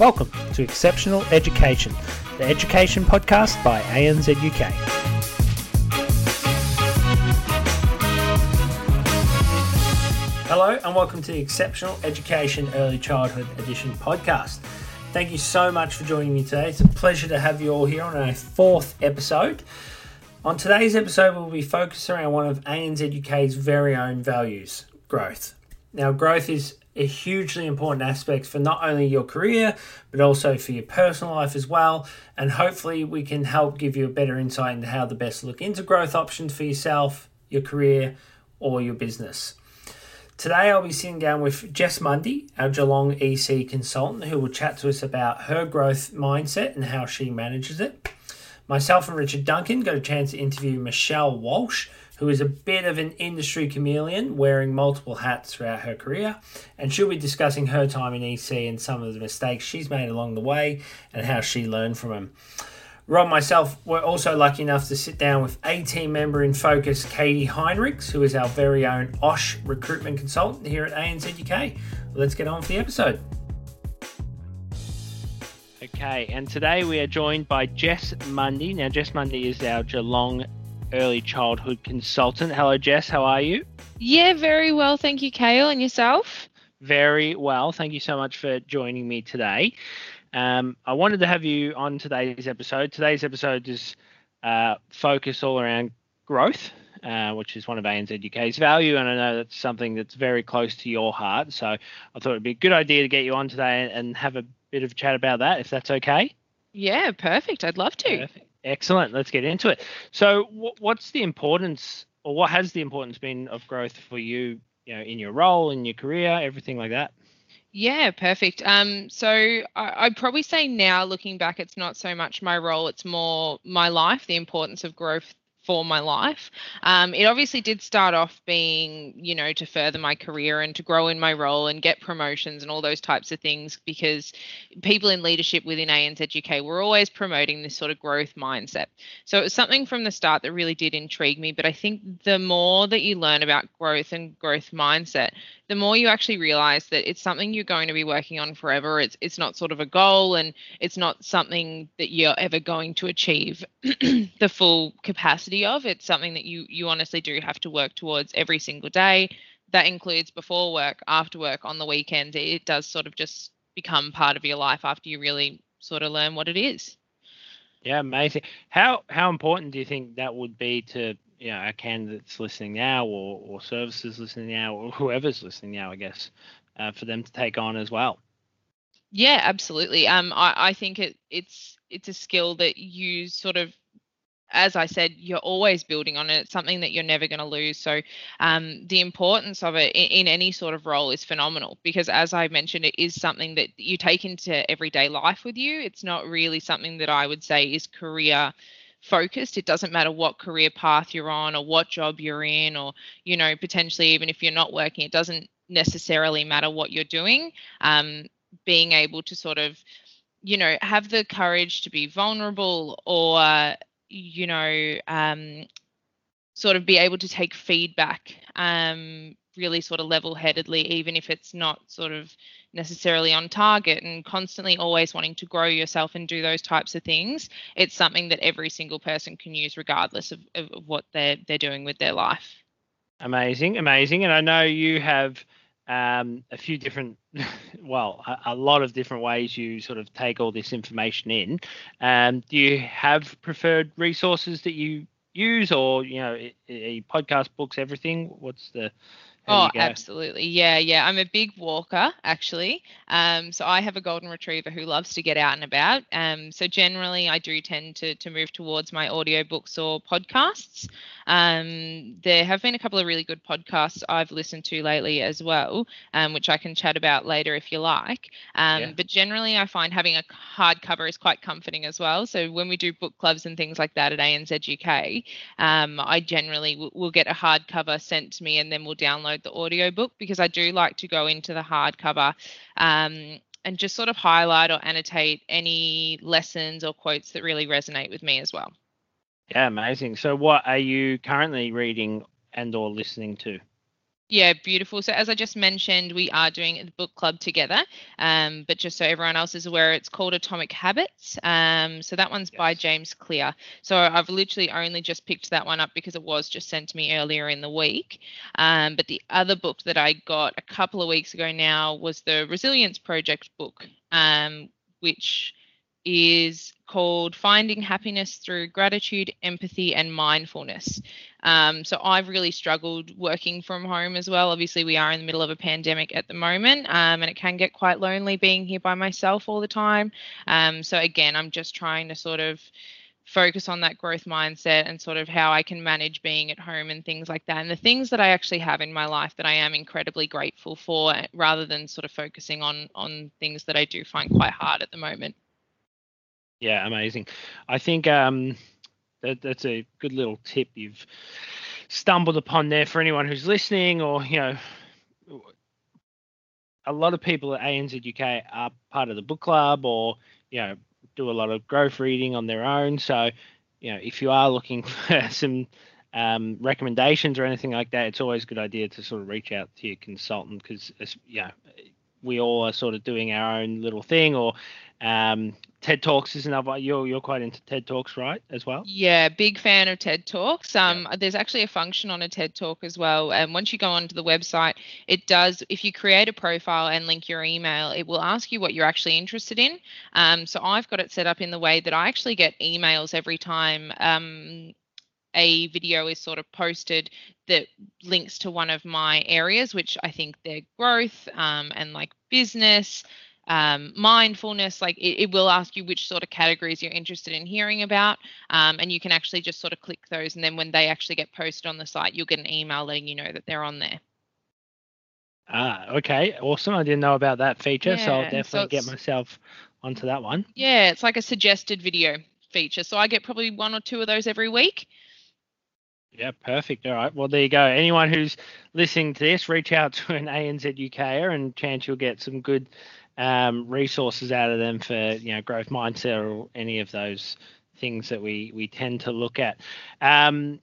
Welcome to Exceptional Education, the education podcast by anzuk. Hello, and welcome to the Exceptional Education Early Childhood Edition podcast. Thank you so much for joining me today. It's a pleasure to have you all here on our fourth episode. On today's episode, we'll be focusing around one of anzuk's very own values growth. Now, growth is a hugely important aspect for not only your career, but also for your personal life as well. And hopefully, we can help give you a better insight into how to best look into growth options for yourself, your career, or your business. Today, I'll be sitting down with Jess Mundy, our Geelong EC consultant, who will chat to us about her growth mindset and how she manages it. Myself and Richard Duncan got a chance to interview Michelle Walsh, who is a bit of an industry chameleon, wearing multiple hats throughout her career. And she'll be discussing her time in EC and some of the mistakes she's made along the way and how she learned from them. Rob and myself were also lucky enough to sit down with A team member in focus, Katie Heinrichs, who is our very own OSHC recruitment consultant here at anzuk. Let's get on with the episode. Okay, and today we are joined by Jess Mundy. Now, Jess Mundy is our Geelong early childhood consultant. Hello, Jess. How are you? Yeah, very well. Thank you, Kale. And yourself? Very well. Thank you so much for joining me today. Um, I wanted to have you on today's episode. Today's episode is uh, focused all around growth, uh, which is one of anzuk's value, and I know that's something that's very close to your heart. So I thought it'd be a good idea to get you on today and have a bit of a chat about that, if that's okay. Yeah, perfect. I'd love to. Perfect. Excellent. Let's get into it. So, what's the importance, or what has the importance been of growth for you, you know, in your role, in your career, everything like that? Yeah, perfect. Um, so I, would probably say now, looking back, it's not so much my role; it's more my life. The importance of growth for my life. Um, it obviously did start off being, you know, to further my career and to grow in my role and get promotions and all those types of things because people in leadership within anzuk were always promoting this sort of growth mindset. So it was something from the start that really did intrigue me. But I think the more that you learn about growth and growth mindset, the more you actually realize that it's something you're going to be working on forever. It's it's not sort of a goal and it's not something that you're ever going to achieve the full capacity of. It's something that you you honestly do have to work towards every single day. That includes before work, after work, on the weekends. It does sort of just become part of your life after you really sort of learn what it is. Yeah, amazing. How how important do you think that would be to you know, our candidates listening now or, or services listening now or whoever's listening now, I guess, uh, for them to take on as well. Yeah, absolutely. Um, I, I think it, it's it's a skill that you sort of as I said, you're always building on it. It's something that you're never going to lose. So, um, the importance of it in, in, any sort of role is phenomenal because, as I mentioned, it is something that you take into everyday life with you. It's not really something that I would say is career focused. It doesn't matter what career path you're on or what job you're in or you know potentially even if you're not working it doesn't necessarily matter what you're doing. Um, being able to sort of you know have the courage to be vulnerable or you know um, sort of be able to take feedback um, really sort of level headedly even if it's not sort of necessarily on target and constantly always wanting to grow yourself and do those types of things it's something that every single person can use regardless of, of, of what they're they're doing with their life. Amazing amazing. And i know you have um, a few different well a, a, lot of different ways you sort of take all this information in. Um, do you have preferred resources that you use or you know a podcast books everything? What's the oh, absolutely. Yeah, yeah. I'm a big walker, actually. Um, so I have a golden retriever who loves to get out and about. Um, so generally, I do tend to to move towards my audiobooks or podcasts. Um, there have been a couple of really good podcasts I've listened to lately as well, um, which I can chat about later if you like. Um, yeah. But generally, I find having a hardcover is quite comforting as well. So when we do book clubs and things like that at anzuk, um, I generally w- will get a hardcover sent to me and then we'll download the audio book because I do like to go into the hardcover. Um, and just sort of highlight or annotate any lessons or quotes that really resonate with me as well. Yeah, amazing. So, what are you currently reading and or listening to? Yeah, beautiful. So as I just mentioned, we are doing the book club together. Um, but just so everyone else is aware, it's called Atomic Habits. Um, so that one's yes. by James Clear. So I've literally only just picked that one up because it was just sent to me earlier in the week. Um, but the other book that I got a couple of weeks ago now was the Resilience Project book, um, which is called Finding Happiness Through Gratitude, Empathy, and Mindfulness. Um, so I've really struggled working from home as well. Obviously, we are in the middle of a pandemic at the moment, um, and it can get quite lonely being here by myself all the time. Um, so again, I'm just trying to sort of focus on that growth mindset and sort of how I can manage being at home and things like that. And the things that I actually have in my life that I am incredibly grateful for rather than sort of focusing on on things that I do find quite hard at the moment. Yeah, amazing. I think um, that, that's a good little tip you've stumbled upon there for anyone who's listening, or you know, a lot of people at ANZ UK are part of the book club, or you know, do a lot of growth reading on their own. So, you know, if you are looking for some um, recommendations or anything like that, it's always a good idea to sort of reach out to your consultant because, you know, we all are sort of doing our own little thing or um, TED Talks is another. You're you're quite into TED Talks, right? As well. Yeah, big fan of TED Talks. Um, yeah. there's actually a function on a TED Talk as well. And once you go onto the website, it does. If you create a profile and link your email, it will ask you what you're actually interested in. Um, so I've got it set up in the way that I actually get emails every time um, a video is sort of posted that links to one of my areas, which I think they're growth um, and like business um, mindfulness like it, it, will ask you which sort of categories you're interested in hearing about um, and you can actually just sort of click those and then when they actually get posted on the site you'll get an email letting you know that they're on there ah okay awesome i didn't know about that feature yeah, so i'll definitely so get myself onto that one yeah it's like a suggested video feature so i get probably one or two of those every week yeah, perfect. All right. Well, there you go. Anyone who's listening to this, reach out to an ANZ UKer and chance you'll get some good um, resources out of them for you know growth mindset or any of those things that we we tend to look at. Um,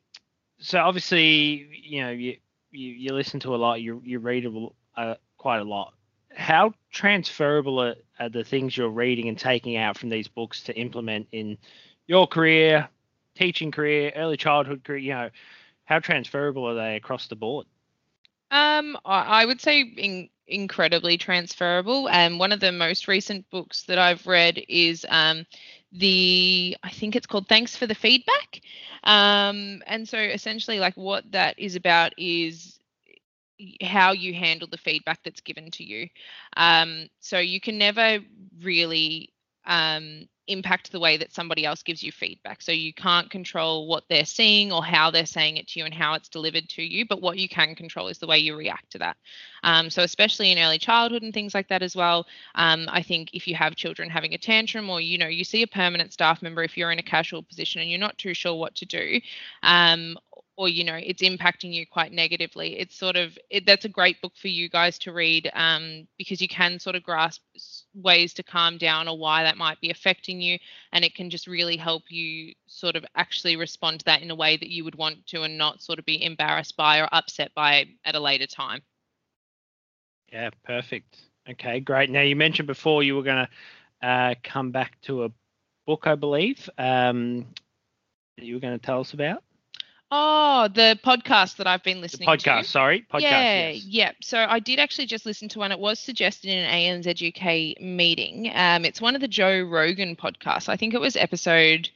so obviously, you know, you, you, you listen to a lot, you you read a, uh, quite a lot. How transferable are, are the things you're reading and taking out from these books to implement in your career, teaching career, early childhood career? You know, how transferable are they across the board? Um, I would say in incredibly transferable. And um, one of the most recent books that I've read is um, the, I think it's called Thanks for the Feedback. Um, and so essentially, like, what that is about is how you handle the feedback that's given to you. Um, so you can never really um, impact the way that somebody else gives you feedback. So you can't control what they're seeing or how they're saying it to you and how it's delivered to you. But what you can control is the way you react to that. Um, so especially in early childhood and things like that as well. Um, I think if you have children having a tantrum or you know you see a permanent staff member if you're in a casual position and you're not too sure what to do, um, or you know it's impacting you quite negatively it's sort of it, that's a great book for you guys to read um, because you can sort of grasp ways to calm down or why that might be affecting you and it can just really help you sort of actually respond to that in a way that you would want to and not sort of be embarrassed by or upset by at a later time. Yeah perfect. Okay great. Now you mentioned before you were going to uh, come back to a book i believe um, that you were going to tell us about Oh, the podcast that I've been listening the podcast, to. sorry. Podcast, yeah, yes. yeah. So I did actually just listen to one. It was suggested in an anzuk meeting. Um, it's one of the Joe Rogan podcasts. I think it was episode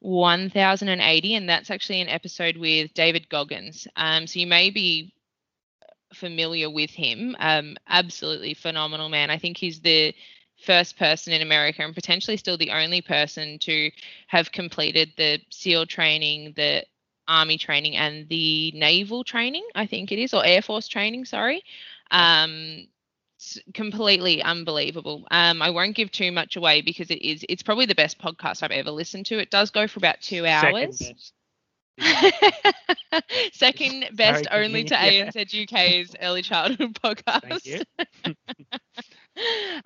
1080, and that's actually an episode with David Goggins. Um, so you may be familiar with him. Um, absolutely phenomenal man. I think he's the first person in America and potentially still the only person to have completed the SEAL training, the army training and the naval training, I think it is, or Air Force training, sorry. Um, completely unbelievable. Um, I won't give too much away because it is it's probably the best podcast I've ever listened to. It does go for about two hours. Second best Sorry, only to yeah. anzuk's early childhood podcast.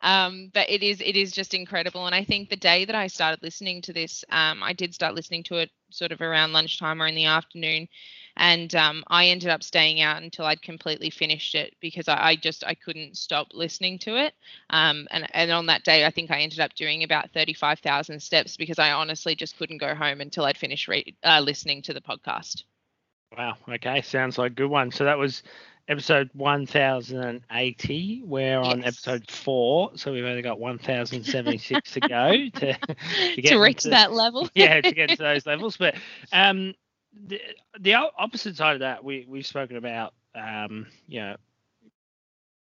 um, but it is it is just incredible, and I think the day that I started listening to this, um, I did start listening to it sort of around lunchtime or in the afternoon. and um, I ended up staying out until I'd completely finished it because I, I just I couldn't stop listening to it. Um, and and on that day, I think I ended up doing about thirty five thousand steps because I honestly just couldn't go home until I'd finished re- uh, listening to the podcast. Wow. Okay. Sounds like a good one. So that was episode 1080. We're yes. on episode four, so we've only got 1076 to go to, to, to reach that level. yeah, to get to those levels. But um, the, the opposite side of that, we, we've spoken about, um, you know,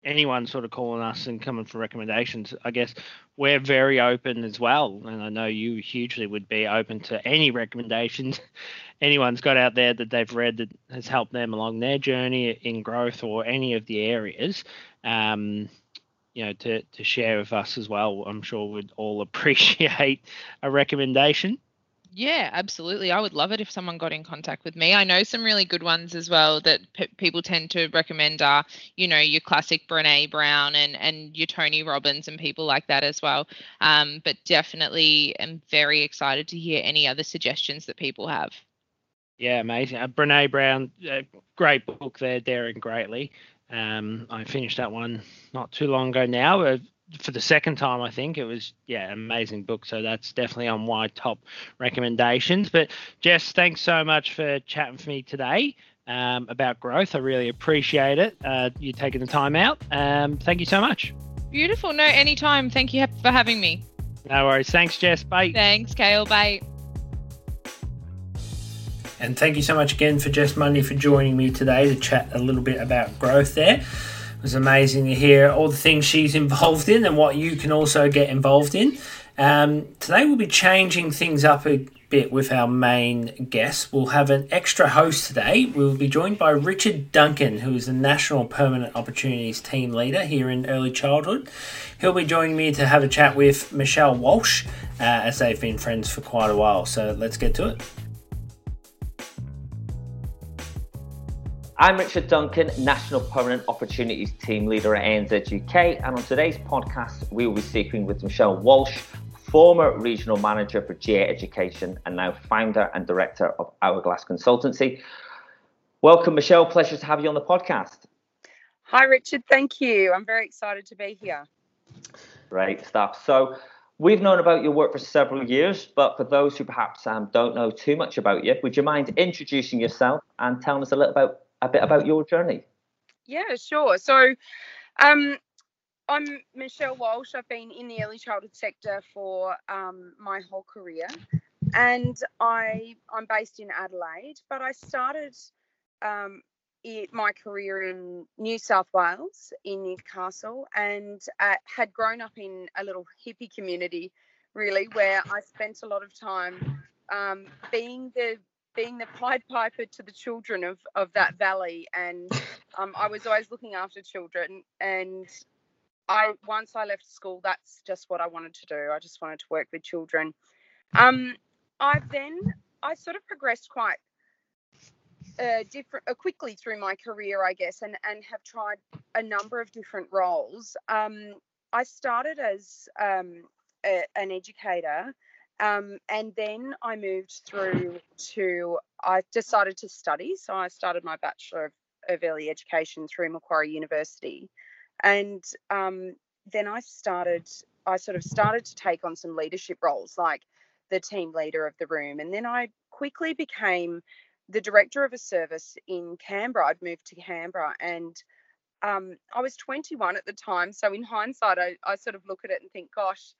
anyone sort of calling us and coming for recommendations, I guess we're very open as well. And I know you hugely would be open to any recommendations anyone's got out there that they've read that has helped them along their journey in growth or any of the areas. Um, you know, to, to share with us as well. I'm sure we'd all appreciate a recommendation. Yeah, absolutely. I would love it if someone got in contact with me. I know some really good ones as well that people tend to recommend are, you know, your classic Brene Brown and and your Tony Robbins and people like that as well. Um, but definitely am very excited to hear any other suggestions that people have. Yeah, amazing. Uh, Brene Brown, uh, great book there, Daring Greatly. Um, I finished that one not too long ago now. For the second time, I think it was yeah, amazing book. So that's definitely on my top recommendations. But Jess, thanks so much for chatting with me today um, about growth. I really appreciate it. Uh, you taking the time out. Um, thank you so much. Beautiful. No, anytime. Thank you for having me. No worries. Thanks, Jess. Bye. Thanks, Kale. Bye. And thank you so much again for Jess Mundy for joining me today to chat a little bit about growth there. It was amazing to hear all the things she's involved in and what you can also get involved in. Um, today we'll be changing things up a bit with our main guest. We'll have an extra host today. We'll be joined by Richard Duncan, who is the National Permanent Opportunities Team Leader here in early childhood. He'll be joining me to have a chat with Michelle Walsh, uh, as they've been friends for quite a while. So let's get to it. I'm Richard Duncan, National Permanent Opportunities Team Leader at anzuk, and on today's podcast, we will be speaking with Michelle Walsh, former Regional Manager for G8 Education and now founder and director of Hourglass Consultancy. Welcome, Michelle. Pleasure to have you on the podcast. Hi, Richard. Thank you. I'm very excited to be here. Great stuff. So, We've known about your work for several years, but for those who perhaps um, don't know too much about you, would you mind introducing yourself and telling us a little about a bit about your journey. Yeah, sure. So, um, I'm Michelle Walsh. I've been in the early childhood sector for um, my whole career, and I I'm based in Adelaide. But I started um, it, my career in New South Wales in Newcastle, and uh, had grown up in a little hippie community, really, where I spent a lot of time um, being the being the Pied Piper to the children of, of that valley. And um, I was always looking after children. And I once I left school, that's just what I wanted to do. I just wanted to work with children. Um, I then I sort of progressed quite uh, different uh, quickly through my career, I guess, and and have tried a number of different roles. Um, I started as um, a, an educator um, and then I moved through to, I decided to study. So I started my Bachelor of, of Early Education through Macquarie University. And um, then I started, I sort of started to take on some leadership roles like the team leader of the room. And then I quickly became the director of a service in Canberra. I'd moved to Canberra and um, I was 21 at the time. So in hindsight, I, I sort of look at it and think, gosh,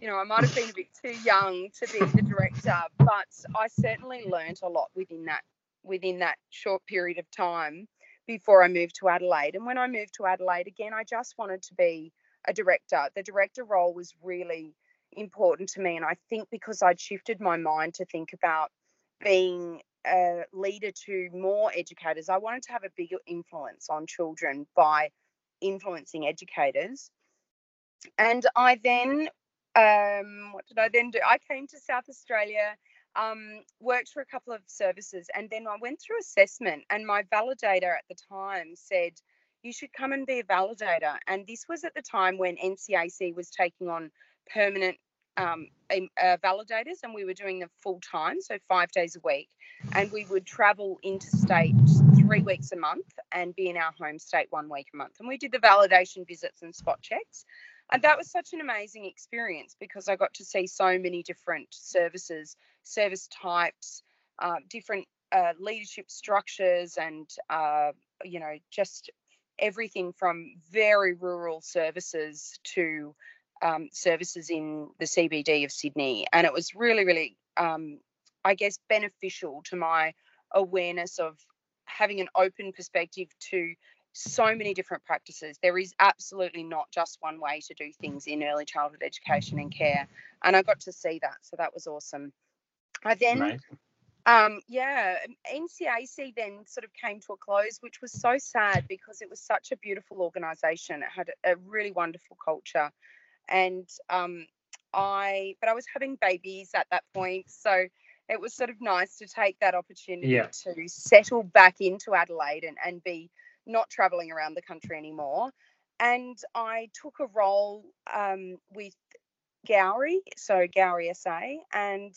you know, I might have been a bit too young to be the director, but I certainly learned a lot within that within that short period of time before I moved to Adelaide. And when I moved to Adelaide again, I just wanted to be a director. The director role was really important to me, and I think because I'd shifted my mind to think about being a leader to more educators, I wanted to have a bigger influence on children by influencing educators. And I then um, what did I then do? I came to South Australia, um, worked for a couple of services, and then I went through assessment. And my validator at the time said, You should come and be a validator. And this was at the time when NCAC was taking on permanent um, uh, validators, and we were doing them full time, so five days a week. And we would travel interstate three weeks a month and be in our home state one week a month. And we did the validation visits and spot checks. And that was such an amazing experience because I got to see so many different services, service types, uh, different uh, leadership structures, and uh, you know, just everything from very rural services to um, services in the CBD of Sydney. And it was really, really, um, I guess, beneficial to my awareness of having an open perspective to so many different practices. There is absolutely not just one way to do things in early childhood education and care. And I got to see that. So that was awesome. I then um, yeah, NCAC then sort of came to a close, which was so sad because it was such a beautiful organisation. It had a really wonderful culture, and um, I, but I was having babies at that point, so it was sort of nice to take that opportunity yeah. to settle back into Adelaide and, and be not traveling around the country anymore. And I took a role um, with Gowrie, so Gowrie SA, and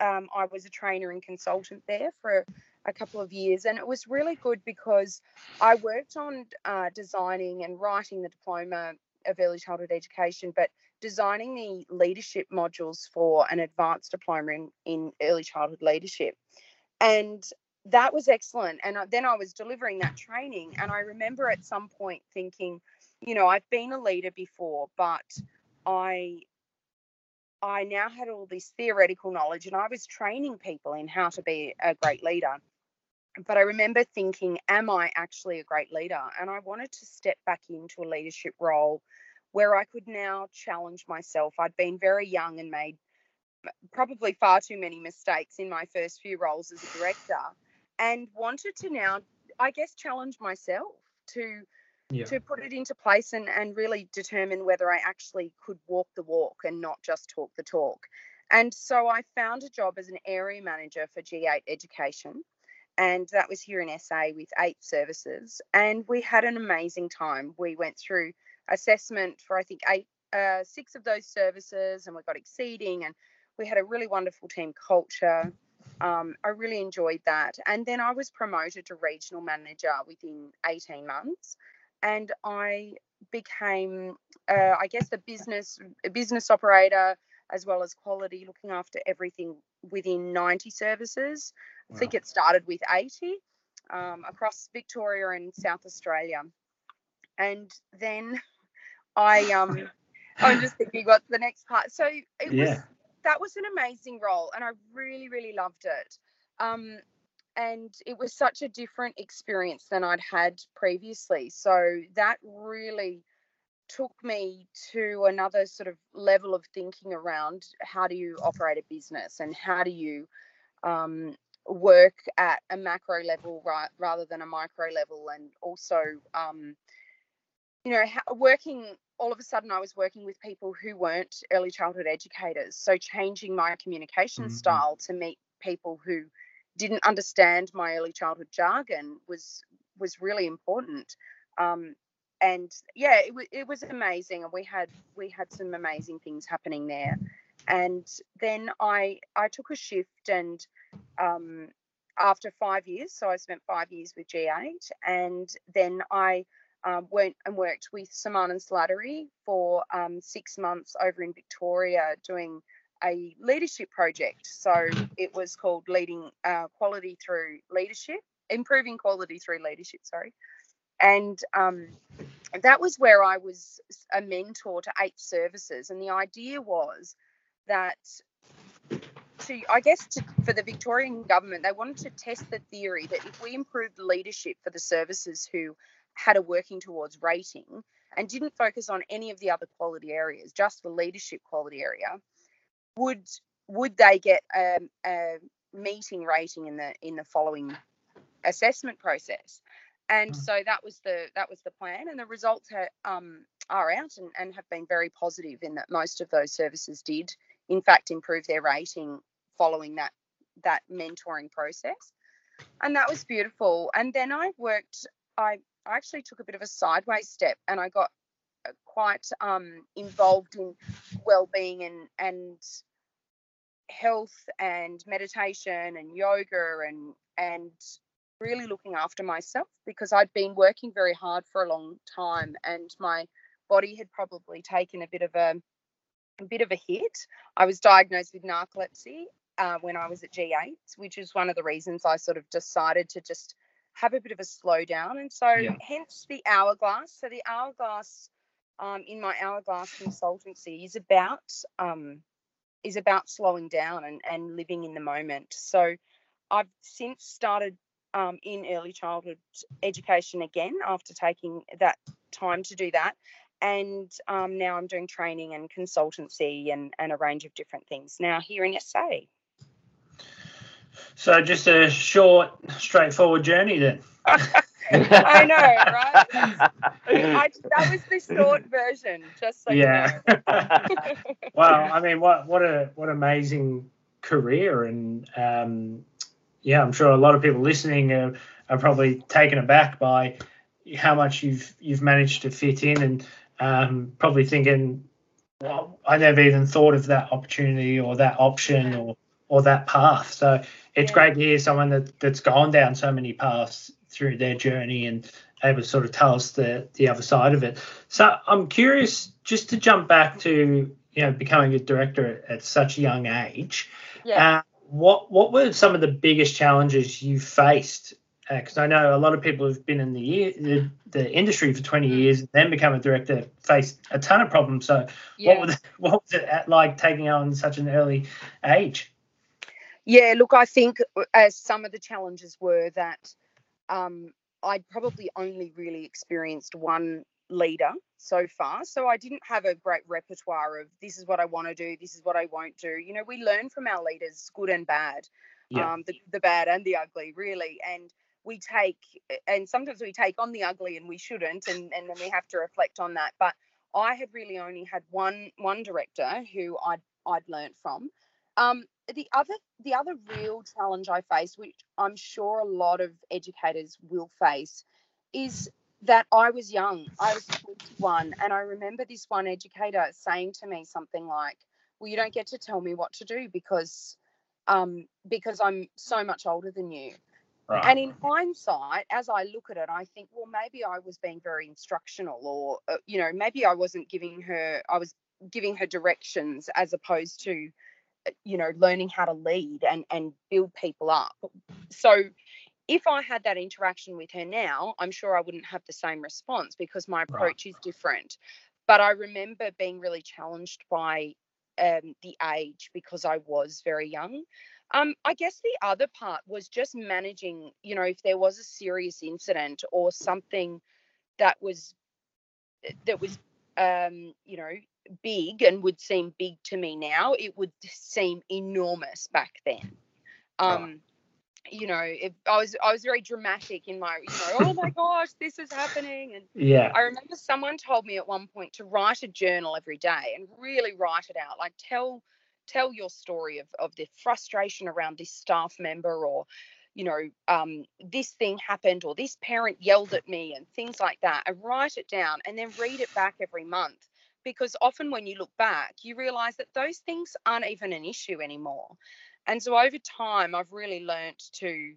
um, I was a trainer and consultant there for a couple of years, and it was really good because I worked on uh, designing and writing the diploma of early childhood education, but designing the leadership modules for an advanced diploma in, in early childhood leadership. And that was excellent. And uh, then I was delivering that training, and I remember at some point thinking, you know, I've been a leader before, but I I now had all this theoretical knowledge and I was training people in how to be a great leader. But I remember thinking, am I actually a great leader? And I wanted to step back into a leadership role where I could now challenge myself. I'd been very young and made probably far too many mistakes in my first few roles as a director and wanted to now, I guess, challenge myself to yeah. to put it into place and, and really determine whether I actually could walk the walk and not just talk the talk. And so I found a job as an area manager for G8 Education. And that was here in SA with eight services. And we had an amazing time. We went through assessment for, I think, eight, uh, six of those services, and we got exceeding. And we had a really wonderful team culture. Um, I really enjoyed that. And then I was promoted to regional manager within 18 months and I became, uh, I guess, a business business operator as well as quality, looking after everything within 90 services. Wow. I think it started with 80 um, across Victoria and South Australia, and then I um I'm just thinking what's the next part. So it yeah. was that was an amazing role, and I really really loved it. Um, and it was such a different experience than I'd had previously. So that really took me to another sort of level of thinking around how do you operate a business and how do you um, work at a macro level right, rather than a micro level and also um, you know working all of a sudden i was working with people who weren't early childhood educators so changing my communication mm-hmm. style to meet people who didn't understand my early childhood jargon was was really important. Um, and yeah, it, w- it was amazing, and we had we had some amazing things happening there. And then I I took a shift, and um, after five years, so I spent five years with G8, and then I um, went and worked with Semann and Slattery for um, six months over in Victoria doing a leadership project. So it was called Leading uh, Quality Through Leadership, Improving Quality Through Leadership, sorry. And um, that was where I was a mentor to eight services. And the idea was that to, I guess, to, for the Victorian government, they wanted to test the theory that if we improved leadership for the services who had a working towards rating and didn't focus on any of the other quality areas, just the leadership quality area, would would they get a, a meeting rating in the in the following assessment process? And mm. so that was the that was the plan, and the results are, um, are out and, and have been very positive in that most of those services did, in fact, improve their rating following that that mentoring process, and that was beautiful. And then I worked. I I actually took a bit of a sideways step, and I got quite um, involved in well-being and and health and meditation and yoga and and really looking after myself because I'd been working very hard for a long time and my body had probably taken a bit of a, a bit of a hit. I was diagnosed with narcolepsy uh, when I was at G8, which is one of the reasons I sort of decided to just have a bit of a slowdown. And so, yeah. hence the hourglass. So, the hourglass um, in my hourglass consultancy is about um, is about slowing down and, and living in the moment. So, I've since started um, in early childhood education again after taking that time to do that. And um, now I'm doing training and consultancy and, and a range of different things now here in SA. So just a short, straightforward journey then. I know, right? I, that was the short version, just so yeah. You know. well, I mean, what what a what amazing career, and um, yeah, I'm sure a lot of people listening are, are probably taken aback by how much you've you've managed to fit in, and um, probably thinking, well, I never even thought of that opportunity or that option or or that path. So it's yeah. great to hear someone that, that's gone down so many paths through their journey and able to sort of tell us the the other side of it. So I'm curious just to jump back to you know becoming a director at, at such a young age. Yeah. Uh, what what were some of the biggest challenges you faced? Because uh, I know a lot of people who've been in the, the, the industry for 20 mm. years and then become a director faced a ton of problems. So yeah. what was what was it like taking on such an early age? Yeah, look, I think uh, as some of the challenges were that um, I'd probably only really experienced one leader so far. So I didn't have a great repertoire of this is what I want to do, this is what I won't do. You know, we learn from our leaders, good and bad, yeah. um, the, the bad and the ugly, really. And we take, and sometimes we take on the ugly and we shouldn't, and, and then we have to reflect on that. But I had really only had one one director who I'd I'd learned from. Um, the other the other real challenge I face, which I'm sure a lot of educators will face, is that I was young. I was 21, and I remember this one educator saying to me something like, "Well, you don't get to tell me what to do because, um, because I'm so much older than you." Right. And in hindsight, as I look at it, I think, well, maybe I was being very instructional, or uh, you know, maybe I wasn't giving her, I was giving her directions as opposed to you know learning how to lead and and build people up. So if i had that interaction with her now i'm sure i wouldn't have the same response because my approach right. is different. But i remember being really challenged by um, the age because i was very young. Um, I guess the other part was just managing, you know, if there was a serious incident or something that was that was um, you know, big and would seem big to me now, it would seem enormous back then. Um, oh. you know, if I was I was very dramatic in my, you know, oh my gosh, this is happening. And yeah, I remember someone told me at one point to write a journal every day and really write it out, like tell tell your story of of the frustration around this staff member or you know, um, this thing happened or this parent yelled at me and things like that, and write it down and then read it back every month because often when you look back, you realize that those things aren't even an issue anymore. And so over time, I've really learnt to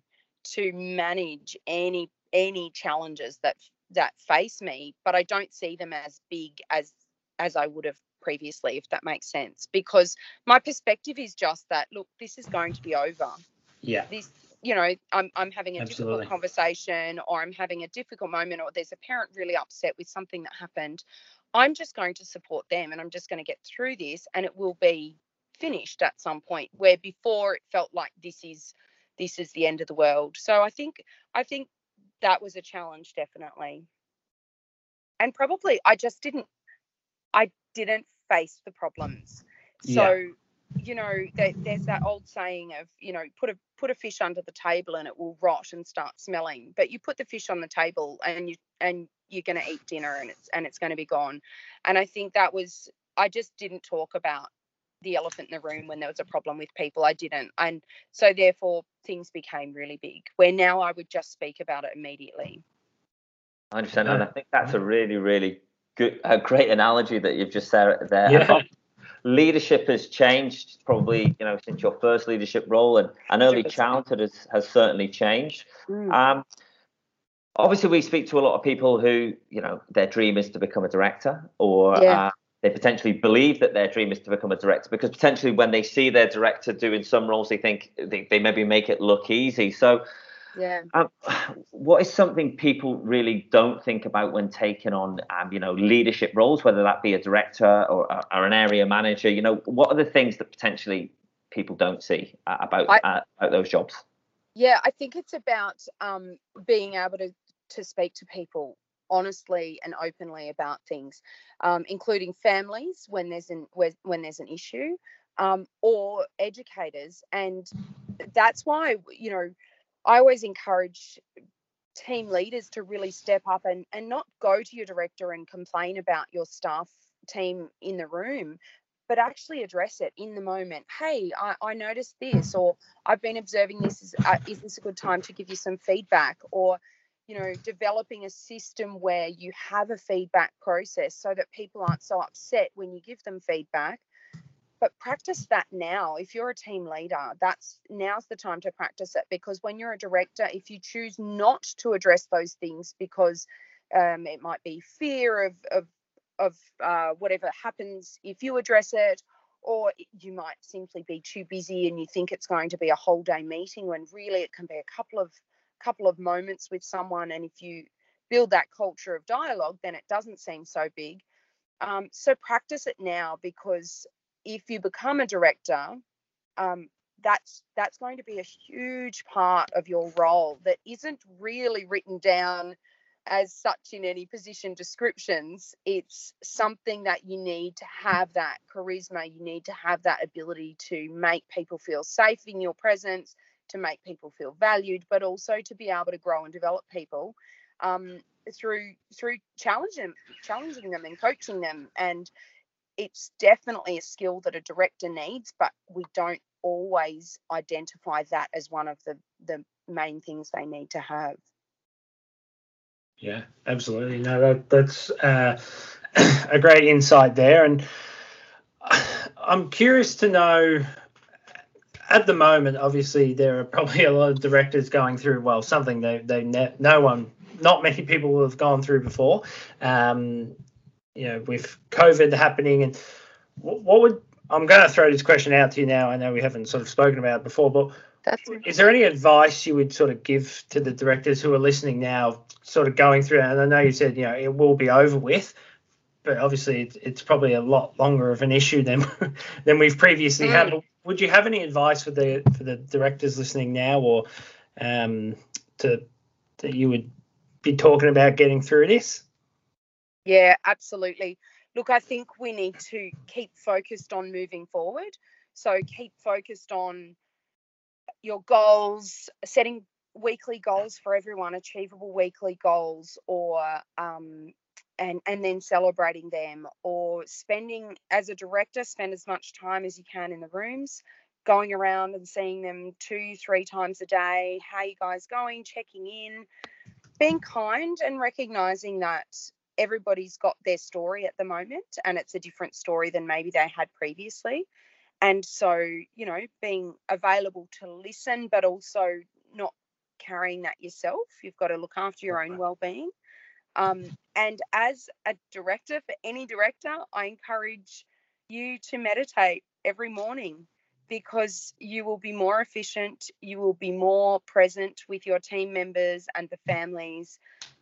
to manage any any challenges that that face me, but I don't see them as big as as I would have previously, if that makes sense. Because my perspective is just that look, this is going to be over. Yeah. This you know, I'm I'm having a Absolutely. difficult conversation or I'm having a difficult moment or there's a parent really upset with something that happened. I'm just going to support them and I'm just going to get through this and it will be finished at some point where before it felt like this is this is the end of the world. So I think I think that was a challenge definitely. And probably I just didn't I didn't face the problems. So yeah. You know, there, there's that old saying of, you know, put a put a fish under the table and it will rot and start smelling. But you put the fish on the table and you and you're going to eat dinner and it's and it's going to be gone and i think that was i just didn't talk about the elephant in the room when there was a problem with people i didn't and so therefore things became really big where now i would just speak about it immediately i understand and i think that's a really really good, a great analogy that you've just said there. Yeah. Leadership has changed probably, you know, since your first leadership role, and, and early childhood has, has certainly changed. Mm. Um, obviously, we speak to a lot of people who, you know, their dream is to become a director, or Yeah. uh, they potentially believe that their dream is to become a director because potentially when they see their director doing some roles, they think they, they maybe make it look easy. So, yeah. um, what is something people really don't think about when taking on, um, you know, leadership roles, whether that be a director or, or an area manager? You know, what are the things that potentially people don't see uh, about I- uh, about those jobs? Yeah, I think it's about um, being able to to speak to people honestly and openly about things, um, including families when there's an when, when there's an issue, um, or educators, and that's why you know I always encourage team leaders to really step up and and not go to your director and complain about your staff team in the room but actually address it in the moment hey i, I noticed this or I've been observing this. Is, uh, is this a good time to give you some feedback? Or, you know, developing a system where you have a feedback process so that people aren't so upset when you give them feedback. But practice that now. If you're a team leader, that's now's the time to practice it because when you're a director, if you choose not to address those things because um, it might be fear of of of uh, whatever happens if you address it or you might simply be too busy and you think it's going to be a whole day meeting when really it can be a couple of couple of moments with someone and if you build that culture of dialogue then it doesn't seem so big um, so practice it now because if you become a director um, that's that's going to be a huge part of your role that isn't really written down as such in any position descriptions. It's something that you need to have that charisma you need to have that ability to make people feel safe in your presence to make people feel valued but also to be able to grow and develop people um, through through challenging challenging them and coaching them. And it's definitely a skill that a director needs but we don't always identify that as one of the the main things they need to have Yeah, absolutely. No, that that's uh, a great insight there, and I'm curious to know. At the moment, obviously, there are probably a lot of directors going through well something they they ne- no one, not many people have gone through before. Um, you know, with COVID happening, and what, would I'm going to throw this question out to you now. I know we haven't sort of spoken about it before, but that's is there any advice you would sort of give to the directors who are listening now, sort of going through? And I know you said you know it will be over with, but obviously it's, it's probably a lot longer of an issue than than we've previously had. Would you have any advice for the for the directors listening now, or um, to that you would be talking about getting through this? Yeah, absolutely. Look, I think we need to keep focused on moving forward. So keep focused on your goals, setting weekly goals for everyone, achievable weekly goals, or um, and and then celebrating them, or spending as a director, spend as much time as you can in the rooms, going around and seeing them two, three times a day. How you guys going? Checking in, being kind, and recognizing that everybody's got their story at the moment and it's a different story than maybe they had previously. And so you know being available to listen but also not carrying that yourself you've got to look after your own well-being. Um, and as a director for any director i encourage you to meditate every morning because you will be more efficient you will be more present with your team members and the families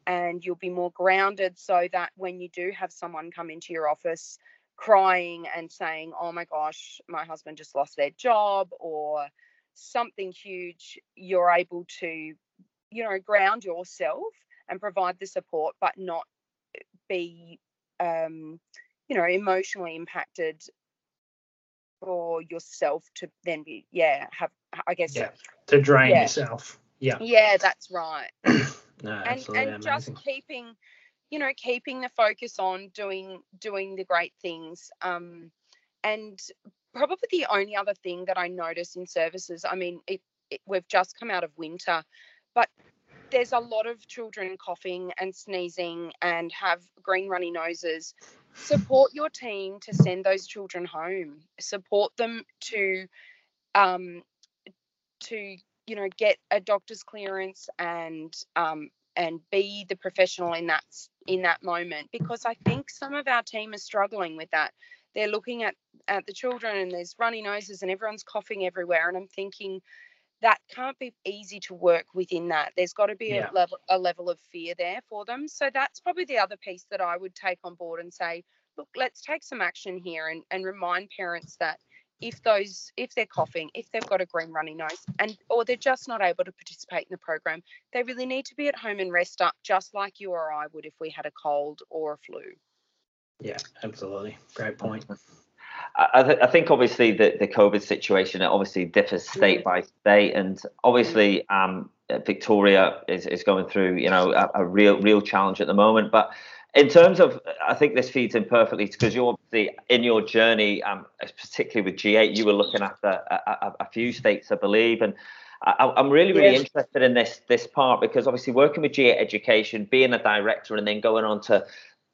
and you'll be more grounded so that when you do have someone come into your office crying and saying, Oh my gosh, my husband just lost their job or something huge, you're able to, you know, ground yourself and provide the support, but not be, um, you know, emotionally impacted for yourself to then be, yeah, have, I guess, Yeah, to drain Yeah. yourself. Yeah, yeah, that's right. no, and and just keeping you know keeping the focus on doing doing the great things um and probably the only other thing that i notice in services i mean it, it we've just come out of winter but there's a lot of children coughing and sneezing and have green runny noses. Support your team to send those children home. Support them to um, to you know get a doctor's clearance and um, and be the professional in that in that moment because I think some of our team are struggling with that. They're looking at at the children and there's runny noses and everyone's coughing everywhere and I'm thinking that can't be easy to work within that. There's got to be yeah. a level a level of fear there for them. So that's probably the other piece that I would take on board and say, look, let's take some action here and, and remind parents that if those if they're coughing if they've got a green runny nose and or they're just not able to participate in the program they really need to be at home and rest up just like you or i would if we had a cold or a flu. Yeah absolutely. Great point. I, th- I think obviously the, the COVID situation it obviously differs state by state, and obviously um, Victoria is, is going through you know a, a real real challenge at the moment. But in terms of, I think this feeds in perfectly because you're obviously in your journey, um, particularly with G8, you were looking after a, a, a few states, I believe, and I, am really, really yes. interested in this this part because obviously working with G8 Education, being a director, and then going on to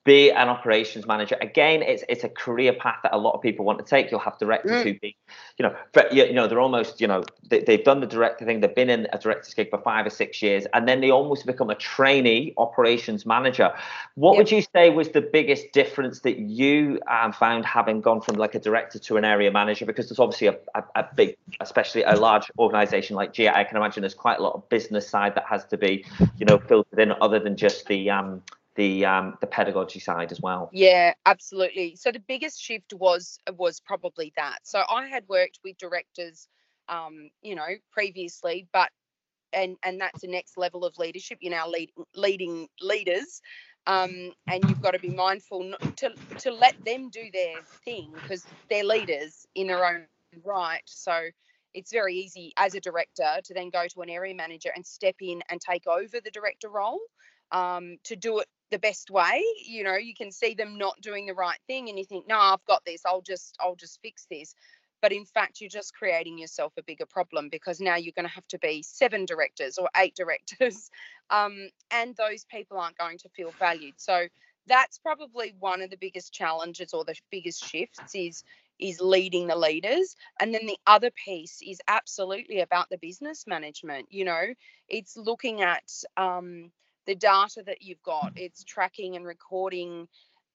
be an operations manager. Again, it's it's a career path that a lot of people want to take. You'll have directors mm. who be, you know, you know, they're almost, you know, they, have done the director thing. They've been in a director's gig for five or six years, and then they almost become a trainee operations manager. What yep. would you say was the biggest difference that you um, found having gone from like a director to an area manager? Because there's obviously a, a, a big, especially a large organization like G8. I can imagine there's quite a lot of business side that has to be, you know, filtered in other than just the um, the um, the pedagogy side as well. Yeah, absolutely. So the biggest shift was was probably that. So I had worked with directors, um, you know, previously, but and and that's the next level of leadership. You're now lead, leading leaders, um, and you've got to be mindful to to let them do their thing because they're leaders in their own right. So it's very easy as a director to then go to an area manager and step in and take over the director role um, to do it the best way you know you can see them not doing the right thing and you think no i've got this i'll just i'll just fix this. But in fact you're just creating yourself a bigger problem because now you're going to have to be seven directors or eight directors um, and those people aren't going to feel valued. So that's probably one of the biggest challenges or the biggest shifts is is leading the leaders. And then the other piece is absolutely about the business management you know? It's looking at um, the data that you've got it's tracking and recording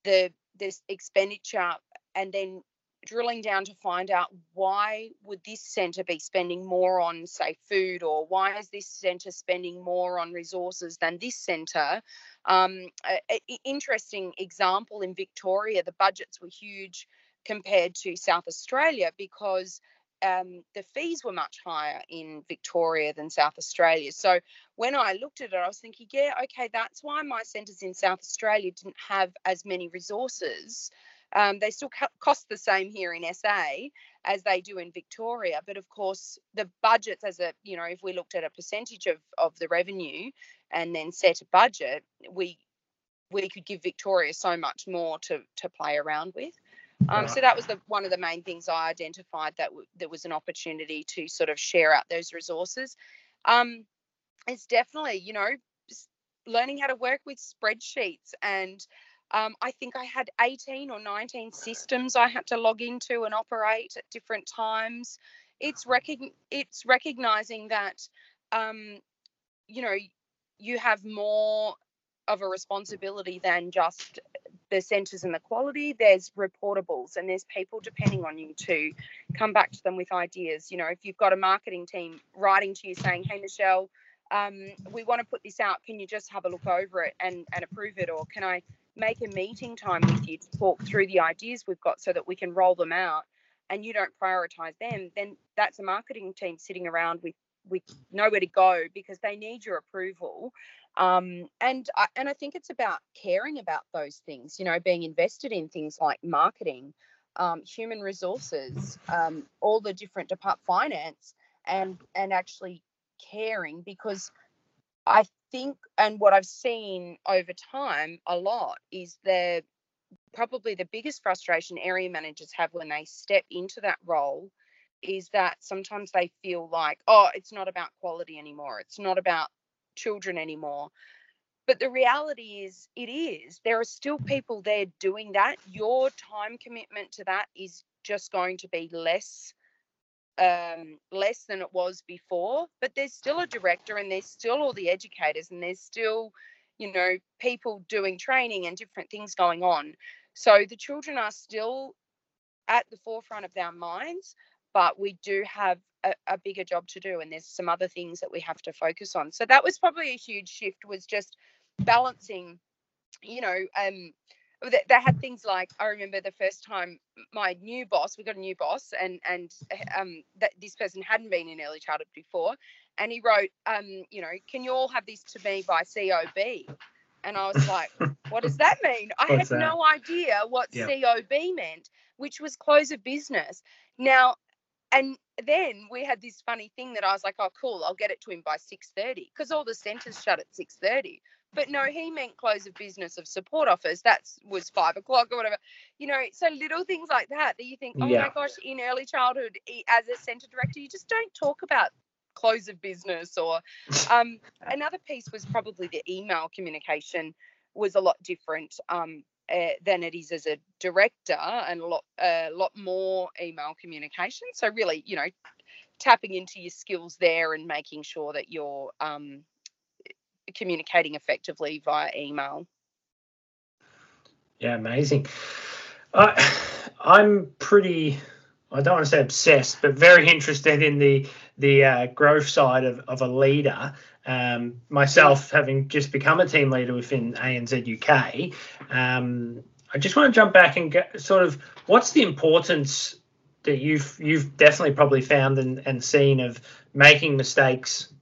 the this expenditure and then drilling down to find out why would this center be spending more on say food or why is this center spending more on resources than this center? Um, a, a, interesting example in victoria the budgets were huge compared to south australia because um, the fees were much higher in Victoria than South Australia. So when I looked at it, I was thinking, yeah, okay, that's why my centres in South Australia didn't have as many resources. Um, they still cost the same here in SA as they do in Victoria, but of course the budgets, as a you know, if we looked at a percentage of of the revenue and then set a budget, we we could give Victoria so much more to to play around with. Um, so that was the one of the main things I identified that w- there was an opportunity to sort of share out those resources. Um, it's definitely, you know, learning how to work with spreadsheets and um, I think I had 18 or 19 systems I had to log into and operate at different times. It's recog- it's recognizing that, um, you know, you have more of a responsibility than just the centres and the quality. There's reportables and there's people depending on you to come back to them with ideas. You know, if you've got a marketing team writing to you saying, "Hey, Michelle, um, we want to put this out. Can you just have a look over it and and approve it, or can I make a meeting time with you to talk through the ideas we've got so that we can roll them out?" And you don't prioritize them, then that's a marketing team sitting around with with nowhere to go because they need your approval um, and I, and I think it's about caring about those things. You know, being invested in things like marketing, um, human resources, um, all the different depart finance, and and actually caring because I think and what I've seen over time a lot is the probably the biggest frustration area managers have when they step into that role is that sometimes they feel like oh it's not about quality anymore it's not about children anymore. But the reality is, it is. There are still people there doing that. Your time commitment to that is just going to be less um, less than it was before, but there's still a director and there's still all the educators and there's still, you know, people doing training and different things going on. So the children are still at the forefront of our minds, but we do have a, a bigger job to do and there's some other things that we have to focus on. So that was probably a huge shift was just balancing, you know, um, they, they had things like I remember the first time my new boss, we got a new boss, and and um, that this person hadn't been in early childhood before, and he wrote, um, you know, can you all have this to me by COB? And I was like, what does that mean? I What's had that? no idea what. COB meant, which was close of business. Now, and then we had this funny thing that I was like, oh, cool, I'll get it to him by 6.30 because all the centres shut at 6.30. But no, he meant close of business of support offers. That was five o'clock or whatever. You know, so little things like that that you think, oh Yeah. my gosh, in early childhood, as a centre director, you just don't talk about close of business or um, another piece was probably the email communication was a lot different um, uh, than it is as a director and a lot a lot more email communication so really you know tapping into your skills there and making sure that you're um, communicating effectively via email Yeah, amazing. I, I'm pretty. I don't want to say obsessed, but very interested in the the uh, growth side of, of a leader. Um, myself, having just become a team leader within anzuk, um, I just want to jump back and get sort of what's the importance that you've you've definitely probably found and, and seen of making mistakes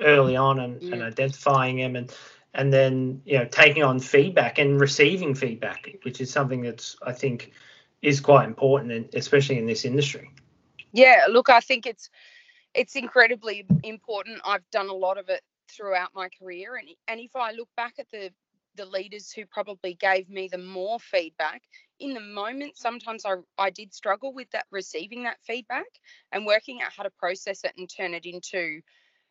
early on and, and identifying them and and then you know taking on feedback and receiving feedback, which is something that's I think is quite important, and especially in this industry. Yeah, look, I think it's it's incredibly important. I've done a lot of it throughout my career, and and if I look back at the the leaders who probably gave me the more feedback in the moment, sometimes I I did struggle with that receiving that feedback and working out how to process it and turn it into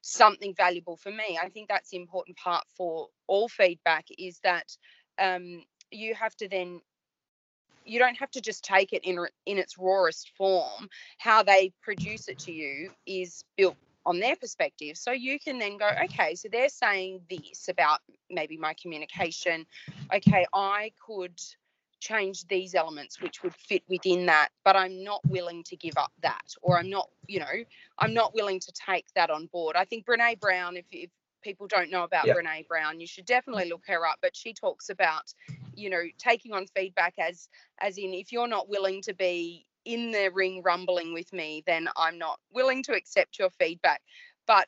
something valuable for me. I think that's the important part for all feedback is that um, you have to then you don't have to just take it in in its rawest form how they produce it to you is built on their perspective so you can then go okay so they're saying this about maybe my communication. Okay i could change these elements which would fit within that but i'm not willing to give up that or i'm not you know i'm not willing to take that on board. I think brene brown if, if people don't know about brene brown you should definitely look her up but she talks about you know taking on feedback as as in if you're not willing to be in the ring rumbling with me then i'm not willing to accept your feedback. But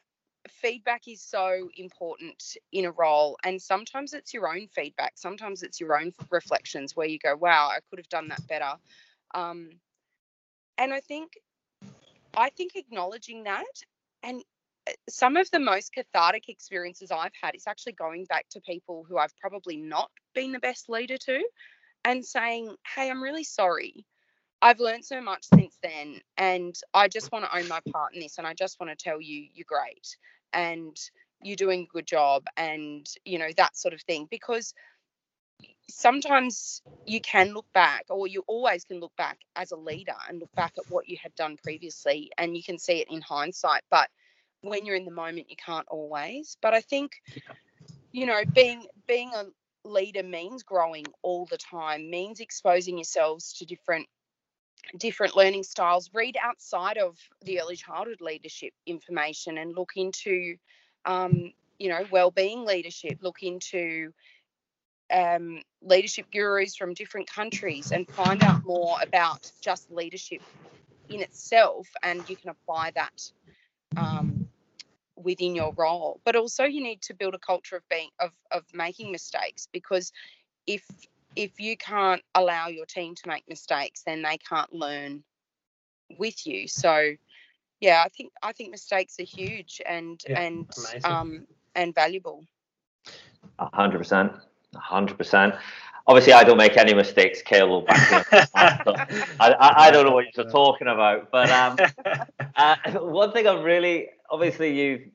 feedback is so important in a role and sometimes it's your own feedback sometimes it's your own reflections where you go wow i could have done that better. Um, and i think i think acknowledging that and uh, some of the most cathartic experiences i've had is actually going back to people who i've probably not been the best leader to and saying hey i'm really sorry I've learned so much since then, and I just want to own my part in this. And I just want to tell you, you're great, and you're doing a good job, and you know that sort of thing. Because sometimes you can look back, or you always can look back as a leader and look back at what you had done previously, and you can see it in hindsight. But when you're in the moment, you can't always. But I think, you know, being being a leader means growing all the time, means exposing yourselves to different different learning styles read outside of the early childhood leadership information and look into um, you know well-being leadership look into um, leadership gurus from different countries and find out more about just leadership in itself and you can apply that um, within your role. But also you need to build a culture of being of, of making mistakes because if if you can't allow your team to make mistakes, then they can't learn with you. So, yeah, I think I think mistakes are huge and Yeah, and amazing. um and valuable. A hundred percent, a hundred percent. Obviously, I don't make any mistakes. Kale will back me up. So I, I, I don't know what you're talking about, but um, uh, one thing I'm really obviously you